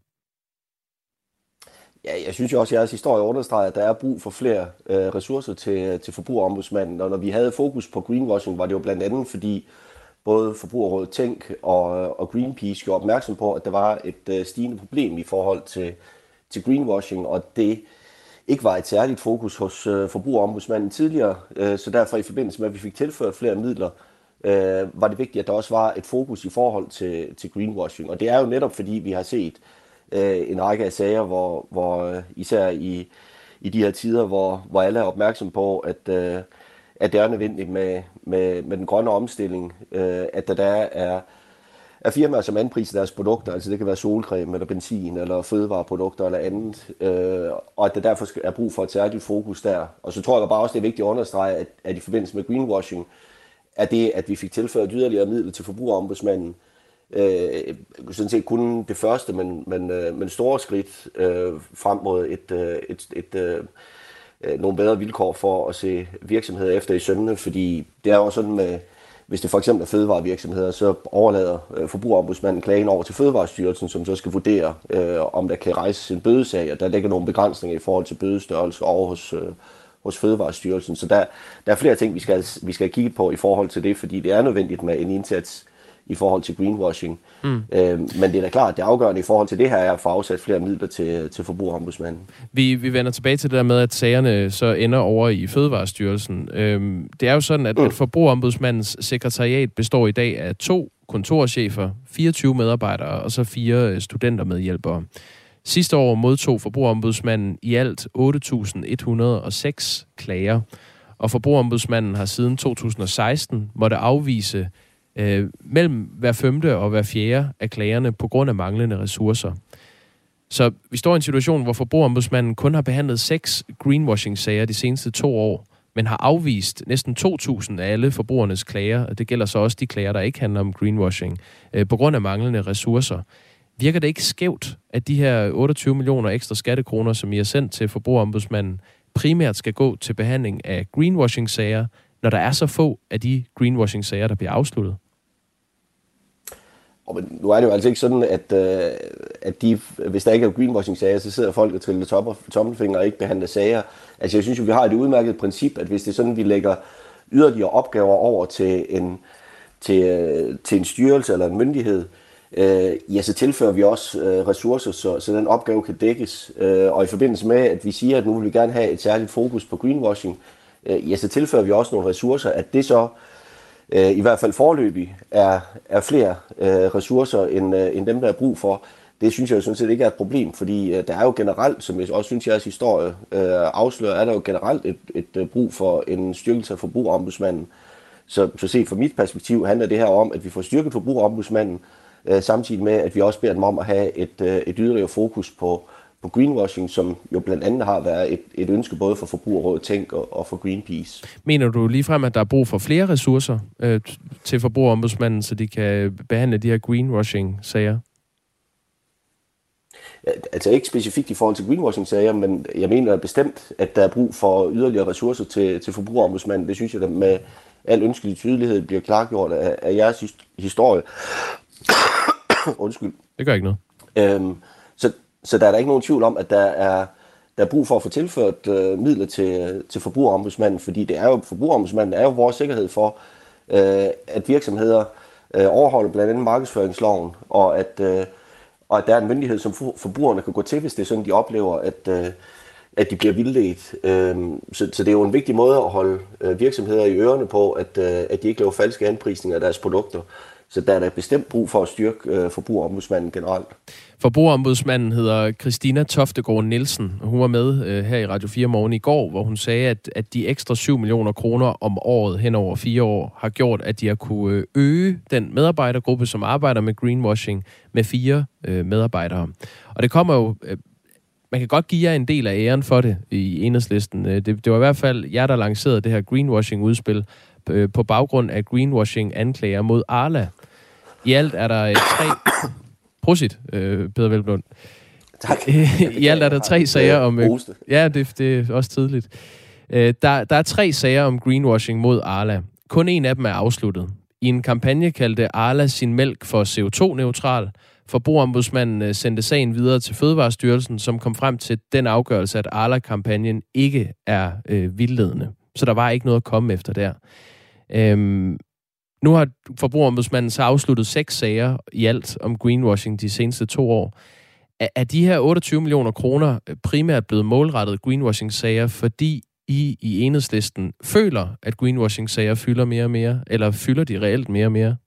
Ja, jeg synes jo også, at jeres historie understreger, at der er brug for flere øh, ressourcer til, øh, til forbrugerombudsmanden. Og når vi havde fokus på greenwashing, var det jo blandt andet, fordi både Forbrugerrådet Tænk og, og Greenpeace gjorde opmærksom på, at der var et øh, stigende problem i forhold til, til greenwashing, og det ikke var et særligt fokus hos øh, forbrugerombudsmanden tidligere. Øh, så derfor i forbindelse med, at vi fik tilført flere midler, øh, var det vigtigt, at der også var et fokus i forhold til, til greenwashing. Og det er jo netop fordi, vi har set øh, en række af sager, hvor, hvor øh, især i, i de her tider, hvor, hvor alle er opmærksom på, at, øh, at det er nødvendigt med, med, med den grønne omstilling, øh, at der, der er, er firmaer, som anpriser deres produkter, altså det kan være solcreme eller benzin eller fødevareprodukter eller andet, øh, og at der derfor er brug for et særligt fokus der. Og så tror jeg bare også, det er vigtigt at understrege, at, at i forbindelse med greenwashing, er det, at vi fik tilført yderligere midler til forbrugerombudsmanden, øh, sådan set kun det første, men, men, øh, men store skridt øh, frem mod et, øh, et, et, øh, øh, nogle bedre vilkår for at se virksomheder efter i sømmene, fordi det er jo sådan med, hvis det for eksempel er fødevarevirksomheder, så overlader øh, forbrugerombudsmanden klagen over til Fødevarestyrelsen, som så skal vurdere, øh, om der kan rejses en bødesag, og der ligger nogle begrænsninger i forhold til bødestørrelse over hos, øh, hos Fødevarestyrelsen. Så der, der er flere ting, vi skal, vi skal kigge på i forhold til det, fordi det er nødvendigt med en indsats i forhold til greenwashing. Mm. Øh, men det er da klart, at det afgørende i forhold til det her er at få afsat flere midler til, til forbrugerombudsmanden. Vi, vi vender tilbage til det der med, at sagerne så ender over i Fødevarestyrelsen. Øhm, det er jo sådan, at, mm. at forbrugerombudsmandens sekretariat består i dag af to kontorchefer, 24 medarbejdere og så fire øh, studentermedhjælpere. Sidste år modtog forbrugerombudsmanden i alt 8.106 klager, og forbrugerombudsmanden har siden 2016 måtte afvise øh, mellem hver femte og hver fjerde af klagerne på grund af manglende ressourcer. Så vi står i en situation, hvor forbrugerombudsmanden kun har behandlet seks greenwashing-sager de seneste to år, men har afvist næsten 2.000 af alle forbrugernes klager, og det gælder så også de klager, der ikke handler om greenwashing, øh, på grund af manglende ressourcer. Virker det ikke skævt, at de her 28 millioner ekstra skattekroner, som I har sendt til forbrugerombudsmanden, primært skal gå til behandling af greenwashing-sager, når der er så få af de greenwashing-sager, der bliver afsluttet? Og men nu er det jo altså ikke sådan, at, øh, at de, hvis der ikke er greenwashing-sager, så sidder folk og triller tommelfinger og ikke behandler sager. Altså jeg synes jo, vi har et udmærket princip, at hvis det er sådan, vi lægger yderligere opgaver over til en, til, øh, til en styrelse eller en myndighed, øh, ja, så tilfører vi også øh, ressourcer, så, så den opgave kan dækkes. Øh, og i forbindelse med, at vi siger, at nu vil vi gerne have et særligt fokus på greenwashing, øh, Øh, ja, så tilfører vi også nogle ressourcer, at det så øh, i hvert fald forløbig er, er flere øh, ressourcer end, øh, end dem, der er brug for. Det synes jeg jo sådan set ikke er et problem, fordi øh, der er jo generelt, som jeg også synes, jeres historie øh, afslører, er der jo generelt et, et, øh, brug for en styrkelse af forbrugerombudsmanden. Så, så set fra mit perspektiv handler det her om, at vi får styrket forbrugerombudsmanden, øh, samtidig med, at vi også beder dem om at have et, øh, et yderligere fokus på, på greenwashing, som jo blandt andet har været et, et ønske både for Forbrugerrådet Tænk og, og for Greenpeace. Mener du ligefrem, at der er brug for flere ressourcer øh, til forbrugerombudsmanden, så de kan behandle de her greenwashing-sager? altså ikke specifikt i forhold til greenwashing-sager, men jeg mener bestemt, at der er brug for yderligere ressourcer til, til forbrugerombudsmanden. Det synes jeg, at med al ønskelig tydelighed bliver klargjort af, af jeres historie. Undskyld. Det gør ikke noget. Øhm, så, der er der ikke nogen tvivl om, at der er, der er brug for at få tilført øh, midler til, til forbrugerombudsmanden, fordi det er jo, forbrugerombudsmanden er jo vores sikkerhed for, øh, at virksomheder øh, overholder blandt andet markedsføringsloven, og at, øh, og at der er en myndighed, som forbrugerne kan gå til, hvis det er sådan, de oplever, at, øh, at de bliver vildledt. Øh, så, så det er jo en vigtig måde at holde øh, virksomheder i ørerne på, at, øh, at de ikke laver falske anprisninger af deres produkter. Så der er der bestemt brug for at styrke øh, forbrugerombudsmanden generelt. Forbrugerombudsmanden hedder Christina Toftegård Nielsen. Hun var med øh, her i Radio 4 morgen i går, hvor hun sagde, at, at de ekstra 7 millioner kroner om året hen over fire år har gjort, at de har kunne øh, øge den medarbejdergruppe, som arbejder med greenwashing, med fire øh, medarbejdere. Og det kommer jo... Øh, man kan godt give jer en del af æren for det i enhedslisten. Øh, det, det var i hvert fald jer, der lancerede det her greenwashing-udspil øh, på baggrund af greenwashing-anklager mod Arla. I alt er der tre Prosit, øh, Peter Velblund. Tak. I alt er der tre sager om... Øh, ja, det, det er også tidligt. Øh, der, der er tre sager om greenwashing mod Arla. Kun en af dem er afsluttet. I en kampagne kaldte Arla sin mælk for CO2-neutral. Forbrugerombudsmanden øh, sendte sagen videre til Fødevarestyrelsen, som kom frem til den afgørelse, at Arla-kampagnen ikke er øh, vildledende. Så der var ikke noget at komme efter der. Øhm, nu har Forbrugerombudsmanden så afsluttet seks sager i alt om greenwashing de seneste to år. Er de her 28 millioner kroner øh, primært blevet målrettet greenwashing-sager, fordi I i enhedslisten føler, at greenwashing-sager fylder mere og mere, eller fylder de reelt mere og mere?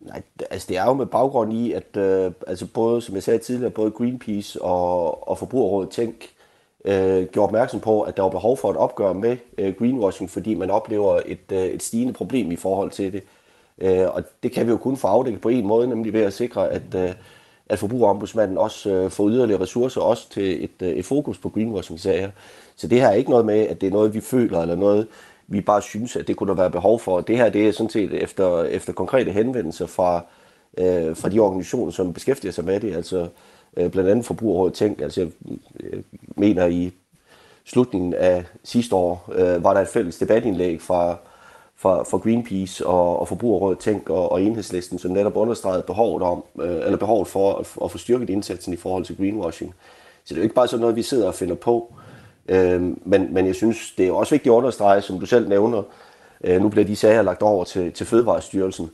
Nej, altså det er jo med baggrund i, at øh, altså både, som jeg sagde tidligere, både Greenpeace og, og Forbrugerrådet Tænk øh, gjorde opmærksom på, at der var behov for et opgør med øh, greenwashing, fordi man oplever et, øh, et stigende problem i forhold til det. Øh, og det kan vi jo kun få afdækket på en måde, nemlig ved at sikre, at, øh, at forbrugerombudsmanden også øh, får yderligere ressourcer, også til et, øh, et fokus på greenwashing-sager. Så det her er ikke noget med, at det er noget, vi føler, eller noget, vi bare synes, at det kunne der være behov for. Det her det er sådan set efter, efter konkrete henvendelser fra, øh, fra de organisationer, som beskæftiger sig med det, altså øh, blandt andet Forbrugerrådet Tænk. Altså jeg, mener i slutningen af sidste år, øh, var der et fælles debatindlæg fra, fra, fra Greenpeace og, og Forbrugerrådet Tænk og, og Enhedslisten, som netop understregede behovet, om, øh, eller behovet for at, at få styrket indsatsen i forhold til greenwashing. Så det er jo ikke bare sådan noget, vi sidder og finder på. Øh, men, men jeg synes, det er også vigtigt at understrege, som du selv nævner, øh, nu bliver de sager lagt over til, til Fødevarestyrelsen.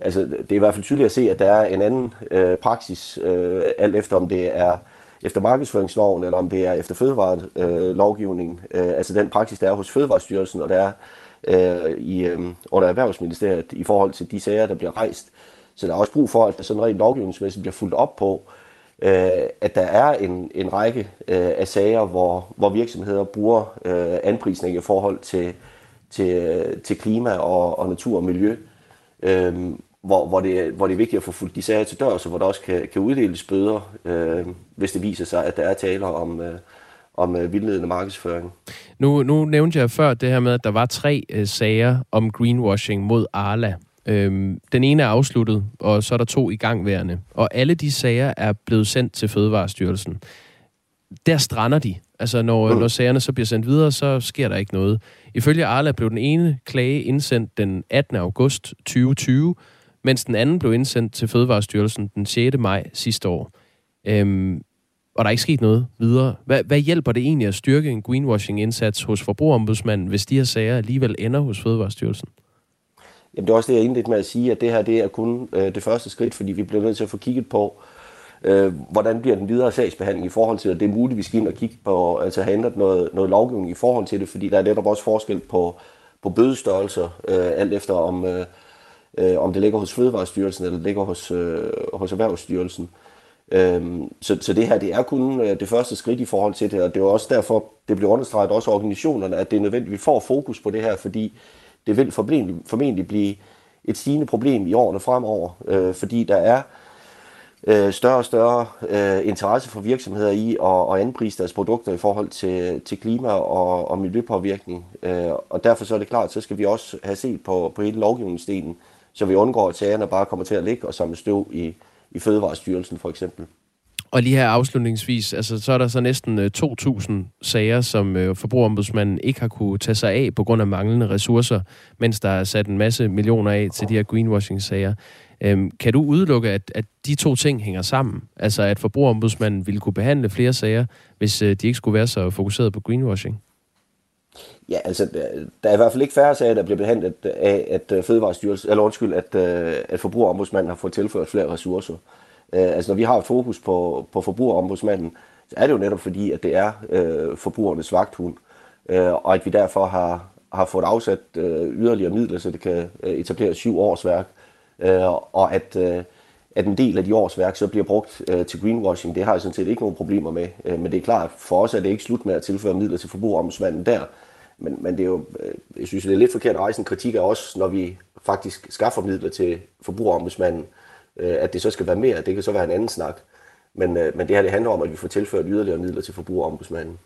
Altså, det er i hvert fald tydeligt at se, at der er en anden øh, praksis, øh, alt efter om det er efter markedsføringsloven, eller om det er efter fødevarelovgivningen. Øh, altså den praksis, der er hos Fødevarestyrelsen, og der er øh, i, øh, under Erhvervsministeriet i forhold til de sager, der bliver rejst. Så der er også brug for, at der sådan rent lovgivningsmæssigt bliver fuldt op på, øh, at der er en, en række øh, af sager, hvor, hvor virksomheder bruger øh, anprisning i forhold til, til, til klima og, og natur og miljø. Øh, hvor, hvor, det, hvor det er vigtigt at få fuldt de sager til dør, så hvor der også kan, kan uddeles bøder, øh, hvis det viser sig, at der er taler om, øh, om øh, vildledende markedsføring. Nu, nu nævnte jeg før det her med, at der var tre øh, sager om greenwashing mod Arla. Øhm, den ene er afsluttet, og så er der to igangværende. Og alle de sager er blevet sendt til Fødevarestyrelsen. Der strander de. Altså, når, mm. når sagerne så bliver sendt videre, så sker der ikke noget. Ifølge Arla blev den ene klage indsendt den 18. august 2020, mens den anden blev indsendt til Fødevarestyrelsen den 6. maj sidste år. Øhm, og der er ikke sket noget videre. Hvad, hvad hjælper det egentlig at styrke en greenwashing-indsats hos forbrugerombudsmanden, hvis de her sager alligevel ender hos Fødevarestyrelsen? Jamen, det er også det, jeg indledte med at sige, at det her det er kun øh, det første skridt, fordi vi bliver nødt til at få kigget på, øh, hvordan bliver den videre sagsbehandling i forhold til, at det er muligt, vi skal ind og kigge på, altså have ændret noget, noget lovgivning i forhold til det, fordi der er netop også forskel på, på bødestørrelser, øh, alt efter om, øh, øh, om det ligger hos Fødevarestyrelsen eller det ligger hos, øh, hos Erhvervsstyrelsen. Øhm, så, så det her det er kun øh, det første skridt i forhold til det, og det er også derfor, det bliver understreget også organisationerne, at det er nødvendigt, at vi får fokus på det her, fordi det vil formentlig, formentlig blive et stigende problem i årene fremover, øh, fordi der er øh, større og større øh, interesse for virksomheder i at, at anprise deres produkter i forhold til, til klima- og, og miljøpåvirkning. Øh, og derfor så er det klart, så skal vi også have set på, på hele lovgivningsdelen, så vi undgår, at sagerne bare kommer til at ligge og samle støv i, i Fødevarestyrelsen for eksempel. Og lige her afslutningsvis, altså, så er der så næsten øh, 2.000 sager, som øh, forbrugerombudsmanden ikke har kunne tage sig af på grund af manglende ressourcer, mens der er sat en masse millioner af til de her greenwashing-sager. Øhm, kan du udelukke, at, at de to ting hænger sammen? Altså at forbrugerombudsmanden ville kunne behandle flere sager, hvis øh, de ikke skulle være så fokuseret på greenwashing? Ja, altså, der er i hvert fald ikke færre sager, der bliver behandlet af, at øh, Fødevarestyrelsen, eller undskyld, at, øh, at forbrugerombudsmanden har fået tilført flere ressourcer. Øh, altså, når vi har et fokus på, på forbrugerombudsmanden, så er det jo netop fordi, at det er øh, forbrugernes vagthund, øh, og at vi derfor har, har fået afsat øh, yderligere midler, så det kan etablere syv årsværk, øh, og at, øh, at en del af de årsværk så bliver brugt øh, til greenwashing, det har jeg sådan set ikke nogen problemer med. Øh, men det er klart, for os er det ikke slut med at tilføre midler til forbrugerombudsmanden der. Men, men det er jo, øh, jeg synes, det er lidt forkert at rejse en kritik af os, når vi faktisk skaffer midler til forbrugerombudsmanden, øh, at det så skal være mere. Det kan så være en anden snak. Men, øh, men det her det handler om, at vi får tilført yderligere midler til forbrugerombudsmanden.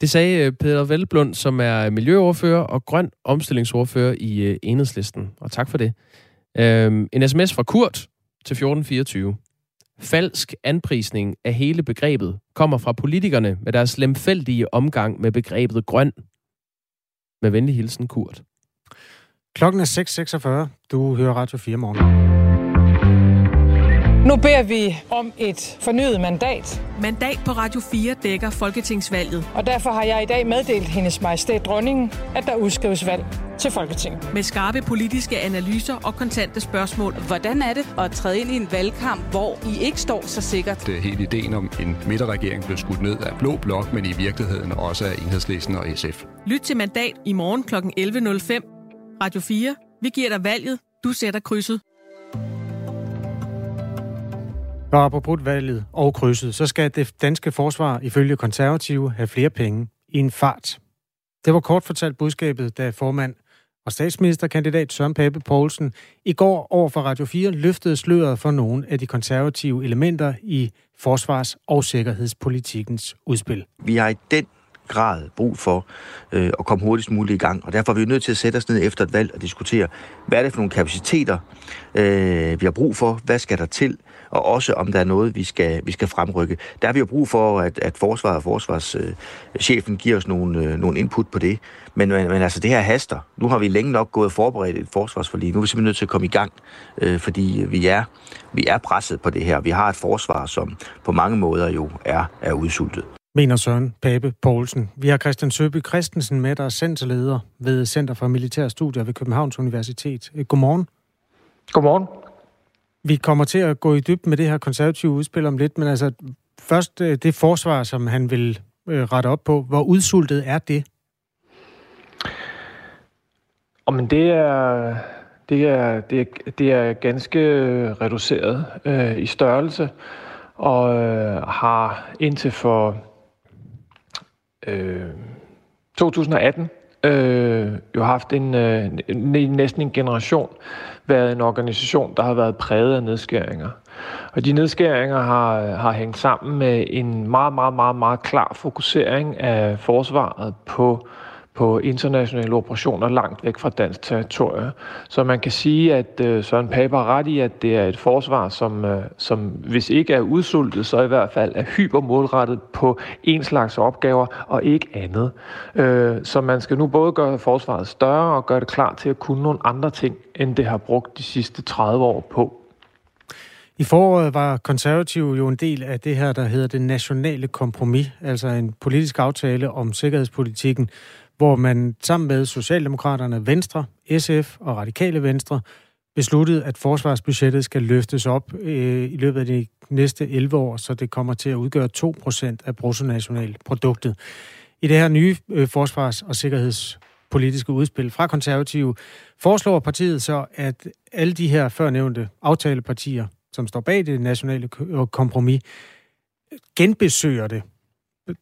Det sagde Peter Velblund, som er miljøoverfører og grøn omstillingsordfører i Enhedslisten. Og tak for det. Øhm, en sms fra Kurt til 1424. Falsk anprisning af hele begrebet kommer fra politikerne med deres lemfældige omgang med begrebet grøn. Med venlig hilsen, Kurt. Klokken er 6.46. Du hører Radio 4 morgen. Nu beder vi om et fornyet mandat. Mandat på Radio 4 dækker Folketingsvalget. Og derfor har jeg i dag meddelt hendes majestæt dronningen, at der udskrives valg til Folketinget. Med skarpe politiske analyser og kontante spørgsmål. Hvordan er det at træde ind i en valgkamp, hvor I ikke står så sikkert? Det er hele ideen om en midterregering blev skudt ned af Blå Blok, men i virkeligheden også af Enhedslisten og SF. Lyt til mandat i morgen kl. 11.05. Radio 4. Vi giver dig valget. Du sætter krydset. Og apropos valget og krydset, så skal det danske forsvar ifølge konservative have flere penge i en fart. Det var kort fortalt budskabet, da formand og statsministerkandidat Søren Pape Poulsen i går over for Radio 4 løftede sløret for nogle af de konservative elementer i forsvars- og sikkerhedspolitikkens udspil. Vi har i den grad brug for øh, at komme hurtigst muligt i gang. Og derfor er vi nødt til at sætte os ned efter et valg og diskutere, hvad er det for nogle kapaciteter, øh, vi har brug for, hvad skal der til, og også om der er noget, vi skal, vi skal fremrykke. Der har vi jo brug for, at, at forsvaret og forsvarschefen giver os nogle, øh, nogle input på det. Men, men, men altså, det her haster. Nu har vi længe nok gået og forberedt et forsvarsforlig. Nu er vi simpelthen nødt til at komme i gang, øh, fordi vi er, vi er presset på det her. Vi har et forsvar, som på mange måder jo er, er udsultet mener Søren Pape Poulsen. Vi har Christian Søby Christensen med, der er centerleder ved Center for Militære Studier ved Københavns Universitet. Godmorgen. Godmorgen. Vi kommer til at gå i dybden med det her konservative udspil om lidt, men altså først øh, det forsvar, som han vil øh, rette op på. Hvor udsultet er det? Og men det er, det er, det er, det er ganske øh, reduceret øh, i størrelse og øh, har indtil for øh, 2018 øh, jo haft en, øh, næsten en generation været en organisation, der har været præget af nedskæringer. Og de nedskæringer har, har hængt sammen med en meget, meget, meget, meget klar fokusering af forsvaret på på internationale operationer langt væk fra dansk territorie. Så man kan sige, at øh, Søren Pape har ret i, at det er et forsvar, som, øh, som hvis ikke er udsultet, så i hvert fald er hypermålrettet på en slags opgaver og ikke andet. Øh, så man skal nu både gøre forsvaret større og gøre det klar til at kunne nogle andre ting, end det har brugt de sidste 30 år på. I foråret var konservative jo en del af det her, der hedder det nationale kompromis, altså en politisk aftale om sikkerhedspolitikken, hvor man sammen med Socialdemokraterne, Venstre, SF og Radikale Venstre besluttede, at forsvarsbudgettet skal løftes op øh, i løbet af de næste 11 år, så det kommer til at udgøre 2% af bruttonationalproduktet. I det her nye øh, forsvars- og sikkerhedspolitiske udspil fra konservative foreslår partiet så, at alle de her førnævnte aftalepartier, som står bag det nationale øh, kompromis, genbesøger det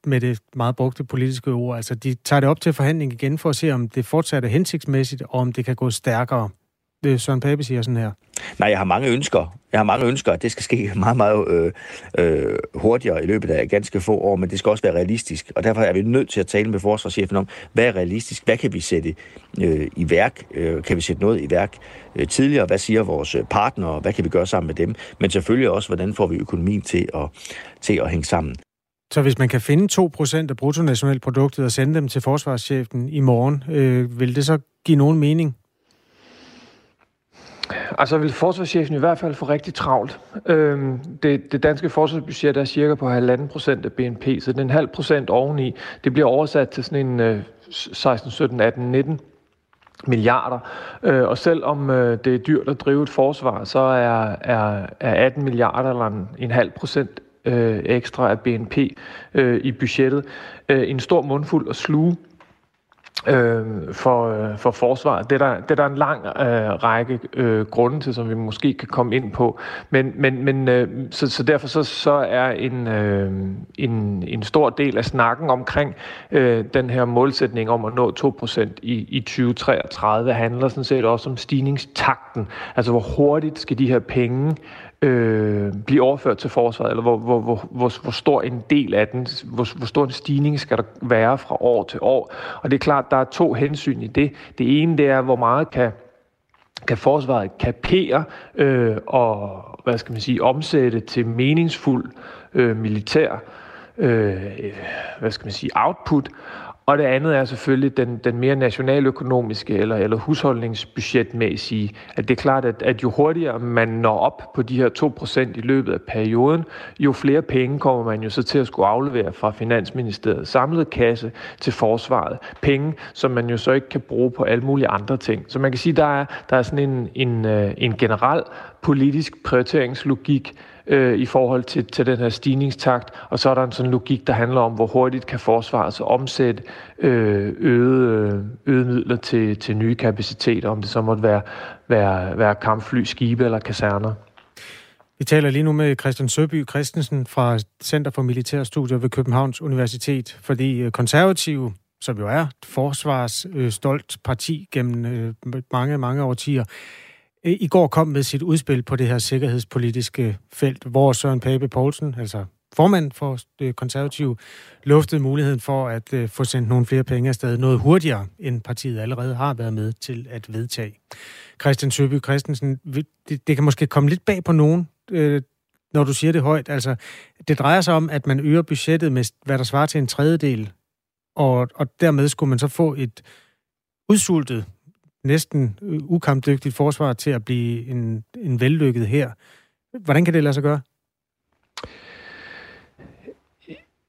med det meget brugte politiske ord. Altså, de tager det op til forhandling igen for at se, om det fortsat er hensigtsmæssigt, og om det kan gå stærkere. øh, Søren Pape siger sådan her. Nej, jeg har mange ønsker. Jeg har mange ønsker, at det skal ske meget, meget øh, øh, hurtigere i løbet af ganske få år, men det skal også være realistisk. Og derfor er vi nødt til at tale med forsvarschefen om, hvad er realistisk? Hvad kan vi sætte øh, i værk? Øh, kan vi sætte noget i værk øh, tidligere? Hvad siger vores øh, partnere? Hvad kan vi gøre sammen med dem? Men selvfølgelig også, hvordan får vi økonomien til at, til at hænge sammen. Så hvis man kan finde 2% af bruttonationalproduktet og sende dem til forsvarschefen i morgen, øh, vil det så give nogen mening? Altså vil forsvarschefen i hvert fald få rigtig travlt. Øhm, det, det danske forsvarsbudget er cirka på 1,5 procent af BNP, så den halv procent oveni, det bliver oversat til sådan en øh, 16, 17, 18, 19 milliarder. Øh, og selvom øh, det er dyrt at drive et forsvar, så er, er, er 18 milliarder eller en, en halv procent øh, ekstra af BNP øh, i budgettet øh, en stor mundfuld at sluge øh, for, øh, for forsvaret. Det er der, det er der en lang øh, række øh, grunde til, som vi måske kan komme ind på. Men, men, men øh, så, så derfor så, så er en, øh, en, en stor del af snakken omkring øh, den her målsætning om at nå 2% i, i 2033 handler sådan set også om stigningstakten. Altså hvor hurtigt skal de her penge øh, blive overført til forsvaret, eller hvor, hvor, hvor, hvor, hvor stor en del af den, hvor, hvor stor en stigning skal der være fra år til år. Og det er klart, der er to hensyn i det. Det ene, det er, hvor meget kan kan forsvaret kapere øh, og hvad skal man sige omsætte til meningsfuld øh, militær øh, hvad skal man sige output og det andet er selvfølgelig den, den mere nationaløkonomiske eller, eller husholdningsbudgetmæssige. At det er klart, at, at jo hurtigere man når op på de her 2% i løbet af perioden, jo flere penge kommer man jo så til at skulle aflevere fra Finansministeriets samlede kasse til forsvaret. Penge, som man jo så ikke kan bruge på alle mulige andre ting. Så man kan sige, der er, der er sådan en, en, øh, en generel politisk prioriteringslogik, øh, i forhold til, til den her stigningstakt, og så er der en sådan logik, der handler om, hvor hurtigt kan forsvaret så omsætte øh, øget, øh, øget midler til, til nye kapaciteter, om det så måtte være, være, være kampfly, skibe eller kaserner. Vi taler lige nu med Christian Søby Christensen fra Center for Militærstudier ved Københavns Universitet, fordi øh, konservative, som jo er forsvarsstolt parti gennem øh, mange, mange årtier, i går kom med sit udspil på det her sikkerhedspolitiske felt, hvor Søren Pape Poulsen, altså formand for det konservative, luftede muligheden for at øh, få sendt nogle flere penge afsted noget hurtigere, end partiet allerede har været med til at vedtage. Christian Søby Christensen, det, det kan måske komme lidt bag på nogen, øh, når du siger det højt. Altså, det drejer sig om, at man øger budgettet med, hvad der svarer til en tredjedel, og, og dermed skulle man så få et udsultet næsten øh, ukampdygtigt forsvar til at blive en, en vellykket her. Hvordan kan det lade sig gøre?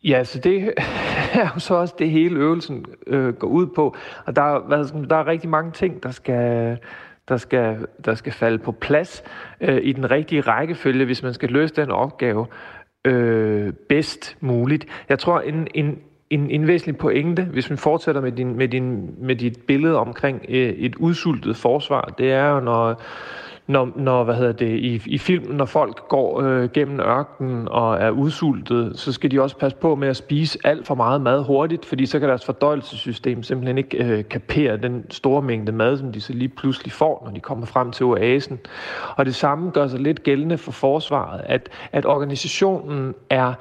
Ja, så det er jo så også det hele øvelsen øh, går ud på. Og der, hvad, der er rigtig mange ting, der skal, der skal, der skal falde på plads øh, i den rigtige rækkefølge, hvis man skal løse den opgave øh, bedst muligt. Jeg tror, en, en, en, en væsentlig pointe, hvis man fortsætter med, din, med, din, med dit billede omkring øh, et udsultet forsvar, det er jo, når, når, når hvad hedder det, i, i filmen, når folk går øh, gennem ørkenen og er udsultet, så skal de også passe på med at spise alt for meget mad hurtigt, fordi så kan deres fordøjelsessystem simpelthen ikke øh, kapere den store mængde mad, som de så lige pludselig får, når de kommer frem til oasen. Og det samme gør sig lidt gældende for forsvaret, at, at organisationen er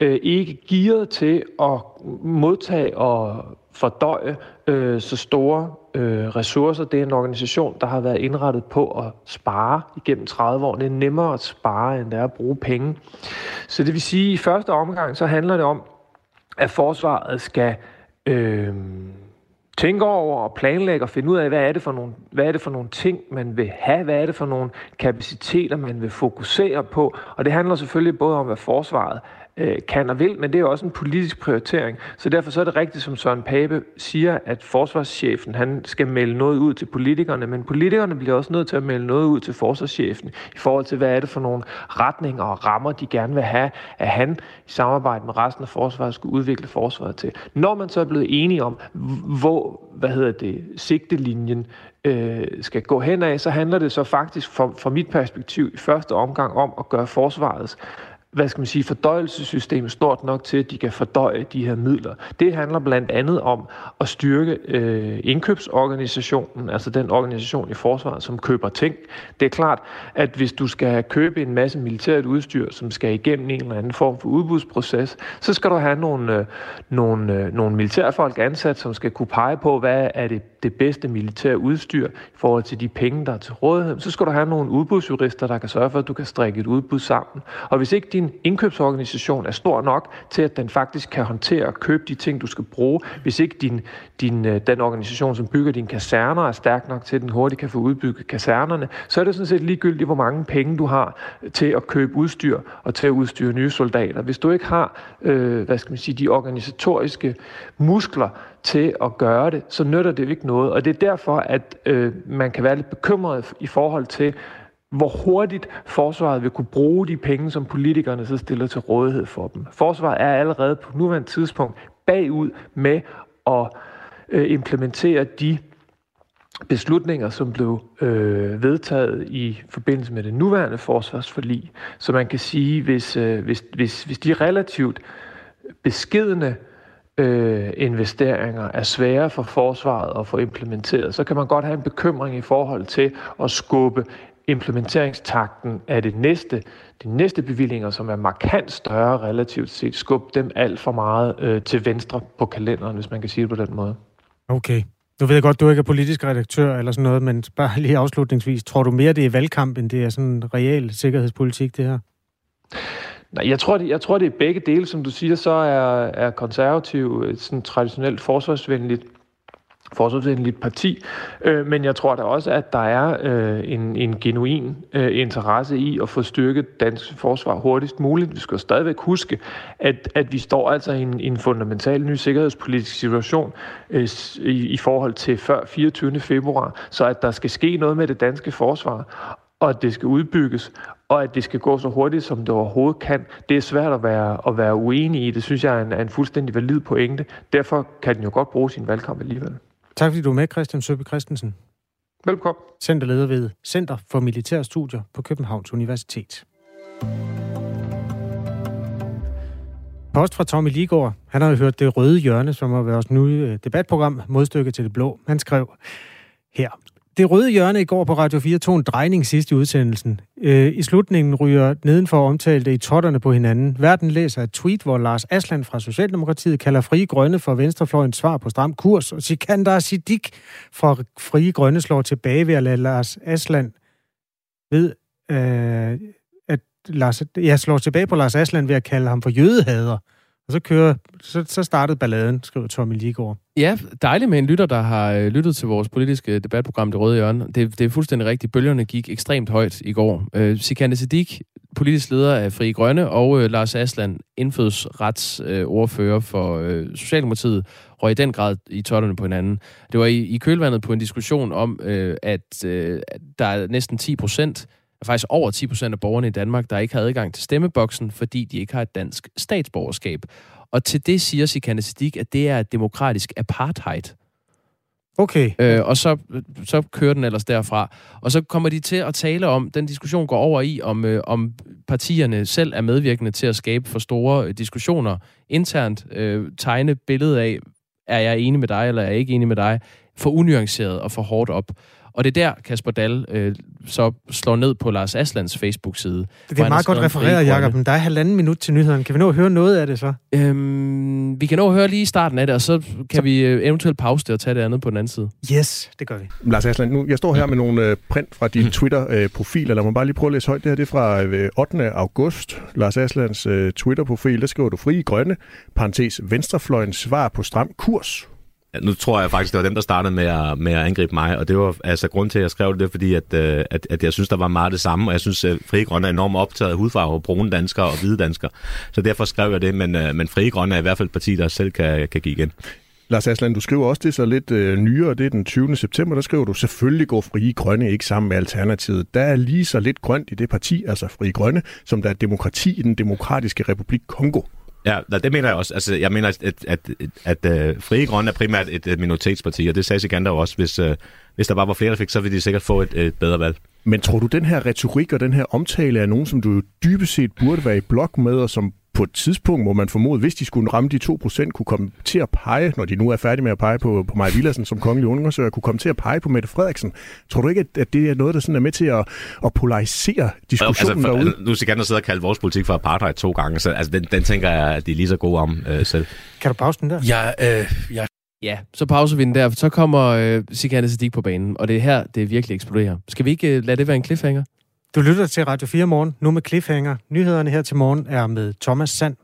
øh, ikke gearet til at modtage og fordøje øh, så store øh, ressourcer. Det er en organisation, der har været indrettet på at spare igennem 30 år. Det er nemmere at spare, end det er at bruge penge. Så det vil sige, at i første omgang, så handler det om, at forsvaret skal øh, tænke over og planlægge og finde ud af, hvad er, det for nogle, hvad er det for nogle ting, man vil have, hvad er det for nogle kapaciteter, man vil fokusere på. Og det handler selvfølgelig både om, hvad forsvaret øh, kan og vil, men det er jo også en politisk prioritering. Så derfor så er det rigtigt, som Søren Pape siger, at forsvarschefen han skal melde noget ud til politikerne, men politikerne bliver også nødt til at melde noget ud til forsvarschefen i forhold til, hvad er det for nogle retninger og rammer, de gerne vil have, at han i samarbejde med resten af forsvaret skulle udvikle forsvaret til. Når man så er blevet enige om, hvor hvad hedder det, sigtelinjen øh, skal gå hen af, så handler det så faktisk fra, fra mit perspektiv i første omgang om at gøre forsvarets hvad skal man sige, fordøjelsessystem stort nok til, at de kan fordøje de her midler. Det handler blandt andet om at styrke øh, indkøbsorganisationen, altså den organisation i forsvaret, som køber ting. Det er klart, at hvis du skal købe en masse militært udstyr, som skal igennem en eller anden form for udbudsproces, så skal du have nogle, øh, nogle, øh, nogle militærfolk ansat, som skal kunne pege på, hvad er det, det bedste militære udstyr i forhold til de penge, der er til rådighed. Så skal du have nogle udbudsjurister, der kan sørge for, at du kan strikke et udbud sammen. Og hvis ikke din indkøbsorganisation er stor nok til, at den faktisk kan håndtere og købe de ting, du skal bruge, hvis ikke din, din, øh, den organisation, som bygger dine kaserner, er stærk nok til, at den hurtigt kan få udbygget kasernerne, så er det sådan set ligegyldigt, hvor mange penge du har øh, til at købe udstyr og til at udstyre nye soldater. Hvis du ikke har, øh, hvad skal man sige, de organisatoriske muskler til at gøre det, så nytter det ikke noget. Og det er derfor, at øh, man kan være lidt bekymret i forhold til, hvor hurtigt forsvaret vil kunne bruge de penge, som politikerne så stiller til rådighed for dem. Forsvaret er allerede på nuværende tidspunkt bagud med at øh, implementere de beslutninger, som blev øh, vedtaget i forbindelse med det nuværende forsvarsforlig. Så man kan sige, hvis, øh, hvis, hvis, hvis de relativt beskedende øh, investeringer er svære for forsvaret at få implementeret, så kan man godt have en bekymring i forhold til at skubbe implementeringstakten af det næste, de næste bevillinger, som er markant større relativt set, skubbe dem alt for meget øh, til venstre på kalenderen, hvis man kan sige det på den måde. Okay. Nu ved jeg godt, du ikke er politisk redaktør eller sådan noget, men bare lige afslutningsvis. Tror du mere, det er valgkamp, end det er sådan real sikkerhedspolitik, det her? Nej, jeg tror, det, jeg tror, det er begge dele. Som du siger, så er, er konservativ et sådan traditionelt forsvarsvenligt forsvarsvenligt parti, øh, men jeg tror da også, at der er øh, en, en genuin øh, interesse i at få styrket dansk forsvar hurtigst muligt. Vi skal stadigvæk huske, at, at vi står altså i en, en fundamental ny sikkerhedspolitisk situation øh, i, i forhold til før 24. februar, så at der skal ske noget med det danske forsvar, og at det skal udbygges, og at det skal gå så hurtigt, som det overhovedet kan. Det er svært at være, at være uenig i. Det synes jeg er en, er en fuldstændig valid pointe. Derfor kan den jo godt bruge sin valgkamp alligevel. Tak fordi du er med, Christian Søby Christensen. Velkommen. Centerleder ved Center for Militære Studier på Københavns Universitet. Post fra Tommy Ligård. Han har jo hørt Det Røde Hjørne, som har været vores nye debatprogram, modstykke til det blå. Han skrev her. Det røde hjørne i går på Radio 4 tog en drejning sidst i udsendelsen. Øh, I slutningen ryger nedenfor omtalte i totterne på hinanden. Verden læser et tweet, hvor Lars Asland fra Socialdemokratiet kalder Frie Grønne for Venstrefløjens svar på stram kurs, og Sikander Siddiq fra Frie Grønne slår tilbage ved at lade Lars Asland ved, øh, at Lars, jeg slår tilbage på Lars Asland ved at kalde ham for jødehader. Og så kører, så, så startede balladen, skriver Tommy Ligård. Ja, dejligt med en lytter, der har øh, lyttet til vores politiske debatprogram, Det Røde Hjørne. Det, det er fuldstændig rigtigt. Bølgerne gik ekstremt højt i går. Øh, Sikande Siddiq, politisk leder af Fri Grønne, og øh, Lars Asland, indfødsretsordfører øh, for øh, Socialdemokratiet, røg i den grad i tøjlerne på hinanden. Det var i, i kølvandet på en diskussion om, øh, at øh, der er næsten 10 procent faktisk over 10 procent af borgerne i Danmark, der ikke har adgang til stemmeboksen, fordi de ikke har et dansk statsborgerskab. Og til det siger Sikane Siddiq, at det er demokratisk apartheid. Okay. Øh, og så, så kører den ellers derfra. Og så kommer de til at tale om, den diskussion går over i, om, øh, om partierne selv er medvirkende til at skabe for store diskussioner internt, øh, tegne billedet af, er jeg enig med dig, eller er jeg ikke enig med dig, for unuanceret og for hårdt op. Og det er der, Kasper Dahl øh, så slår ned på Lars Aslands Facebook-side. Det er meget godt refereret, Jacob, men der er halvanden minut til nyhederne. Kan vi nå at høre noget af det så? Øhm, vi kan nå at høre lige starten af det, og så kan så... vi øh, eventuelt pause det og tage det andet på den anden side. Yes, det gør vi. Lars Asland, nu, jeg står her med nogle øh, print fra din mm. Twitter-profil, eller må bare lige prøve at læse højt. Det her det er fra øh, 8. august. Lars Aslands øh, Twitter-profil, der skriver du fri grønne, parentes venstrefløjens svar på stram kurs. Nu tror jeg faktisk, det var dem, der startede med at, med at angribe mig, og det var altså grund til, at jeg skrev det, fordi at, øh, at, at jeg synes, der var meget det samme, og jeg synes, at Frie Grønne er enormt optaget af hudfarve, brune danskere og hvide danskere. Så derfor skrev jeg det, men, øh, men Frie Grønne er i hvert fald et parti, der selv kan, kan give igen. Lars Asland, du skriver også det så lidt øh, nyere, det er den 20. september, der skriver du, selvfølgelig går Frie Grønne ikke sammen med Alternativet. Der er lige så lidt grønt i det parti, altså Frie Grønne, som der er demokrati i den demokratiske republik Kongo. Ja, det mener jeg også. Altså, jeg mener, at, at, at, at uh, Frie Grønne er primært et, et minoritetsparti, og det sagde Sikander også. Hvis, uh, hvis der bare var flere, der fik, så ville de sikkert få et, et bedre valg. Men tror du, den her retorik og den her omtale er nogen, som du jo dybest set burde være i blok med, og som på et tidspunkt, må man formode, hvis de skulle ramme de 2%, kunne komme til at pege, når de nu er færdige med at pege på, på Maja Villadsen som kongelig undersøger, kunne komme til at pege på Mette Frederiksen. Tror du ikke, at, det er noget, der sådan er med til at, at polarisere diskussionen altså, derude? Nu skal jeg sidde og kalde vores politik for apartheid to gange, så altså, den, den tænker jeg, at de er lige så gode om øh, selv. Kan du pause den der? Ja, øh, ja. Ja, så pauser vi den der, for så kommer øh, Sikane på banen, og det er her, det virkelig eksploderer. Skal vi ikke øh, lade det være en cliffhanger? Du lytter til Radio 4 morgen, nu med Cliffhanger. Nyhederne her til morgen er med Thomas Sand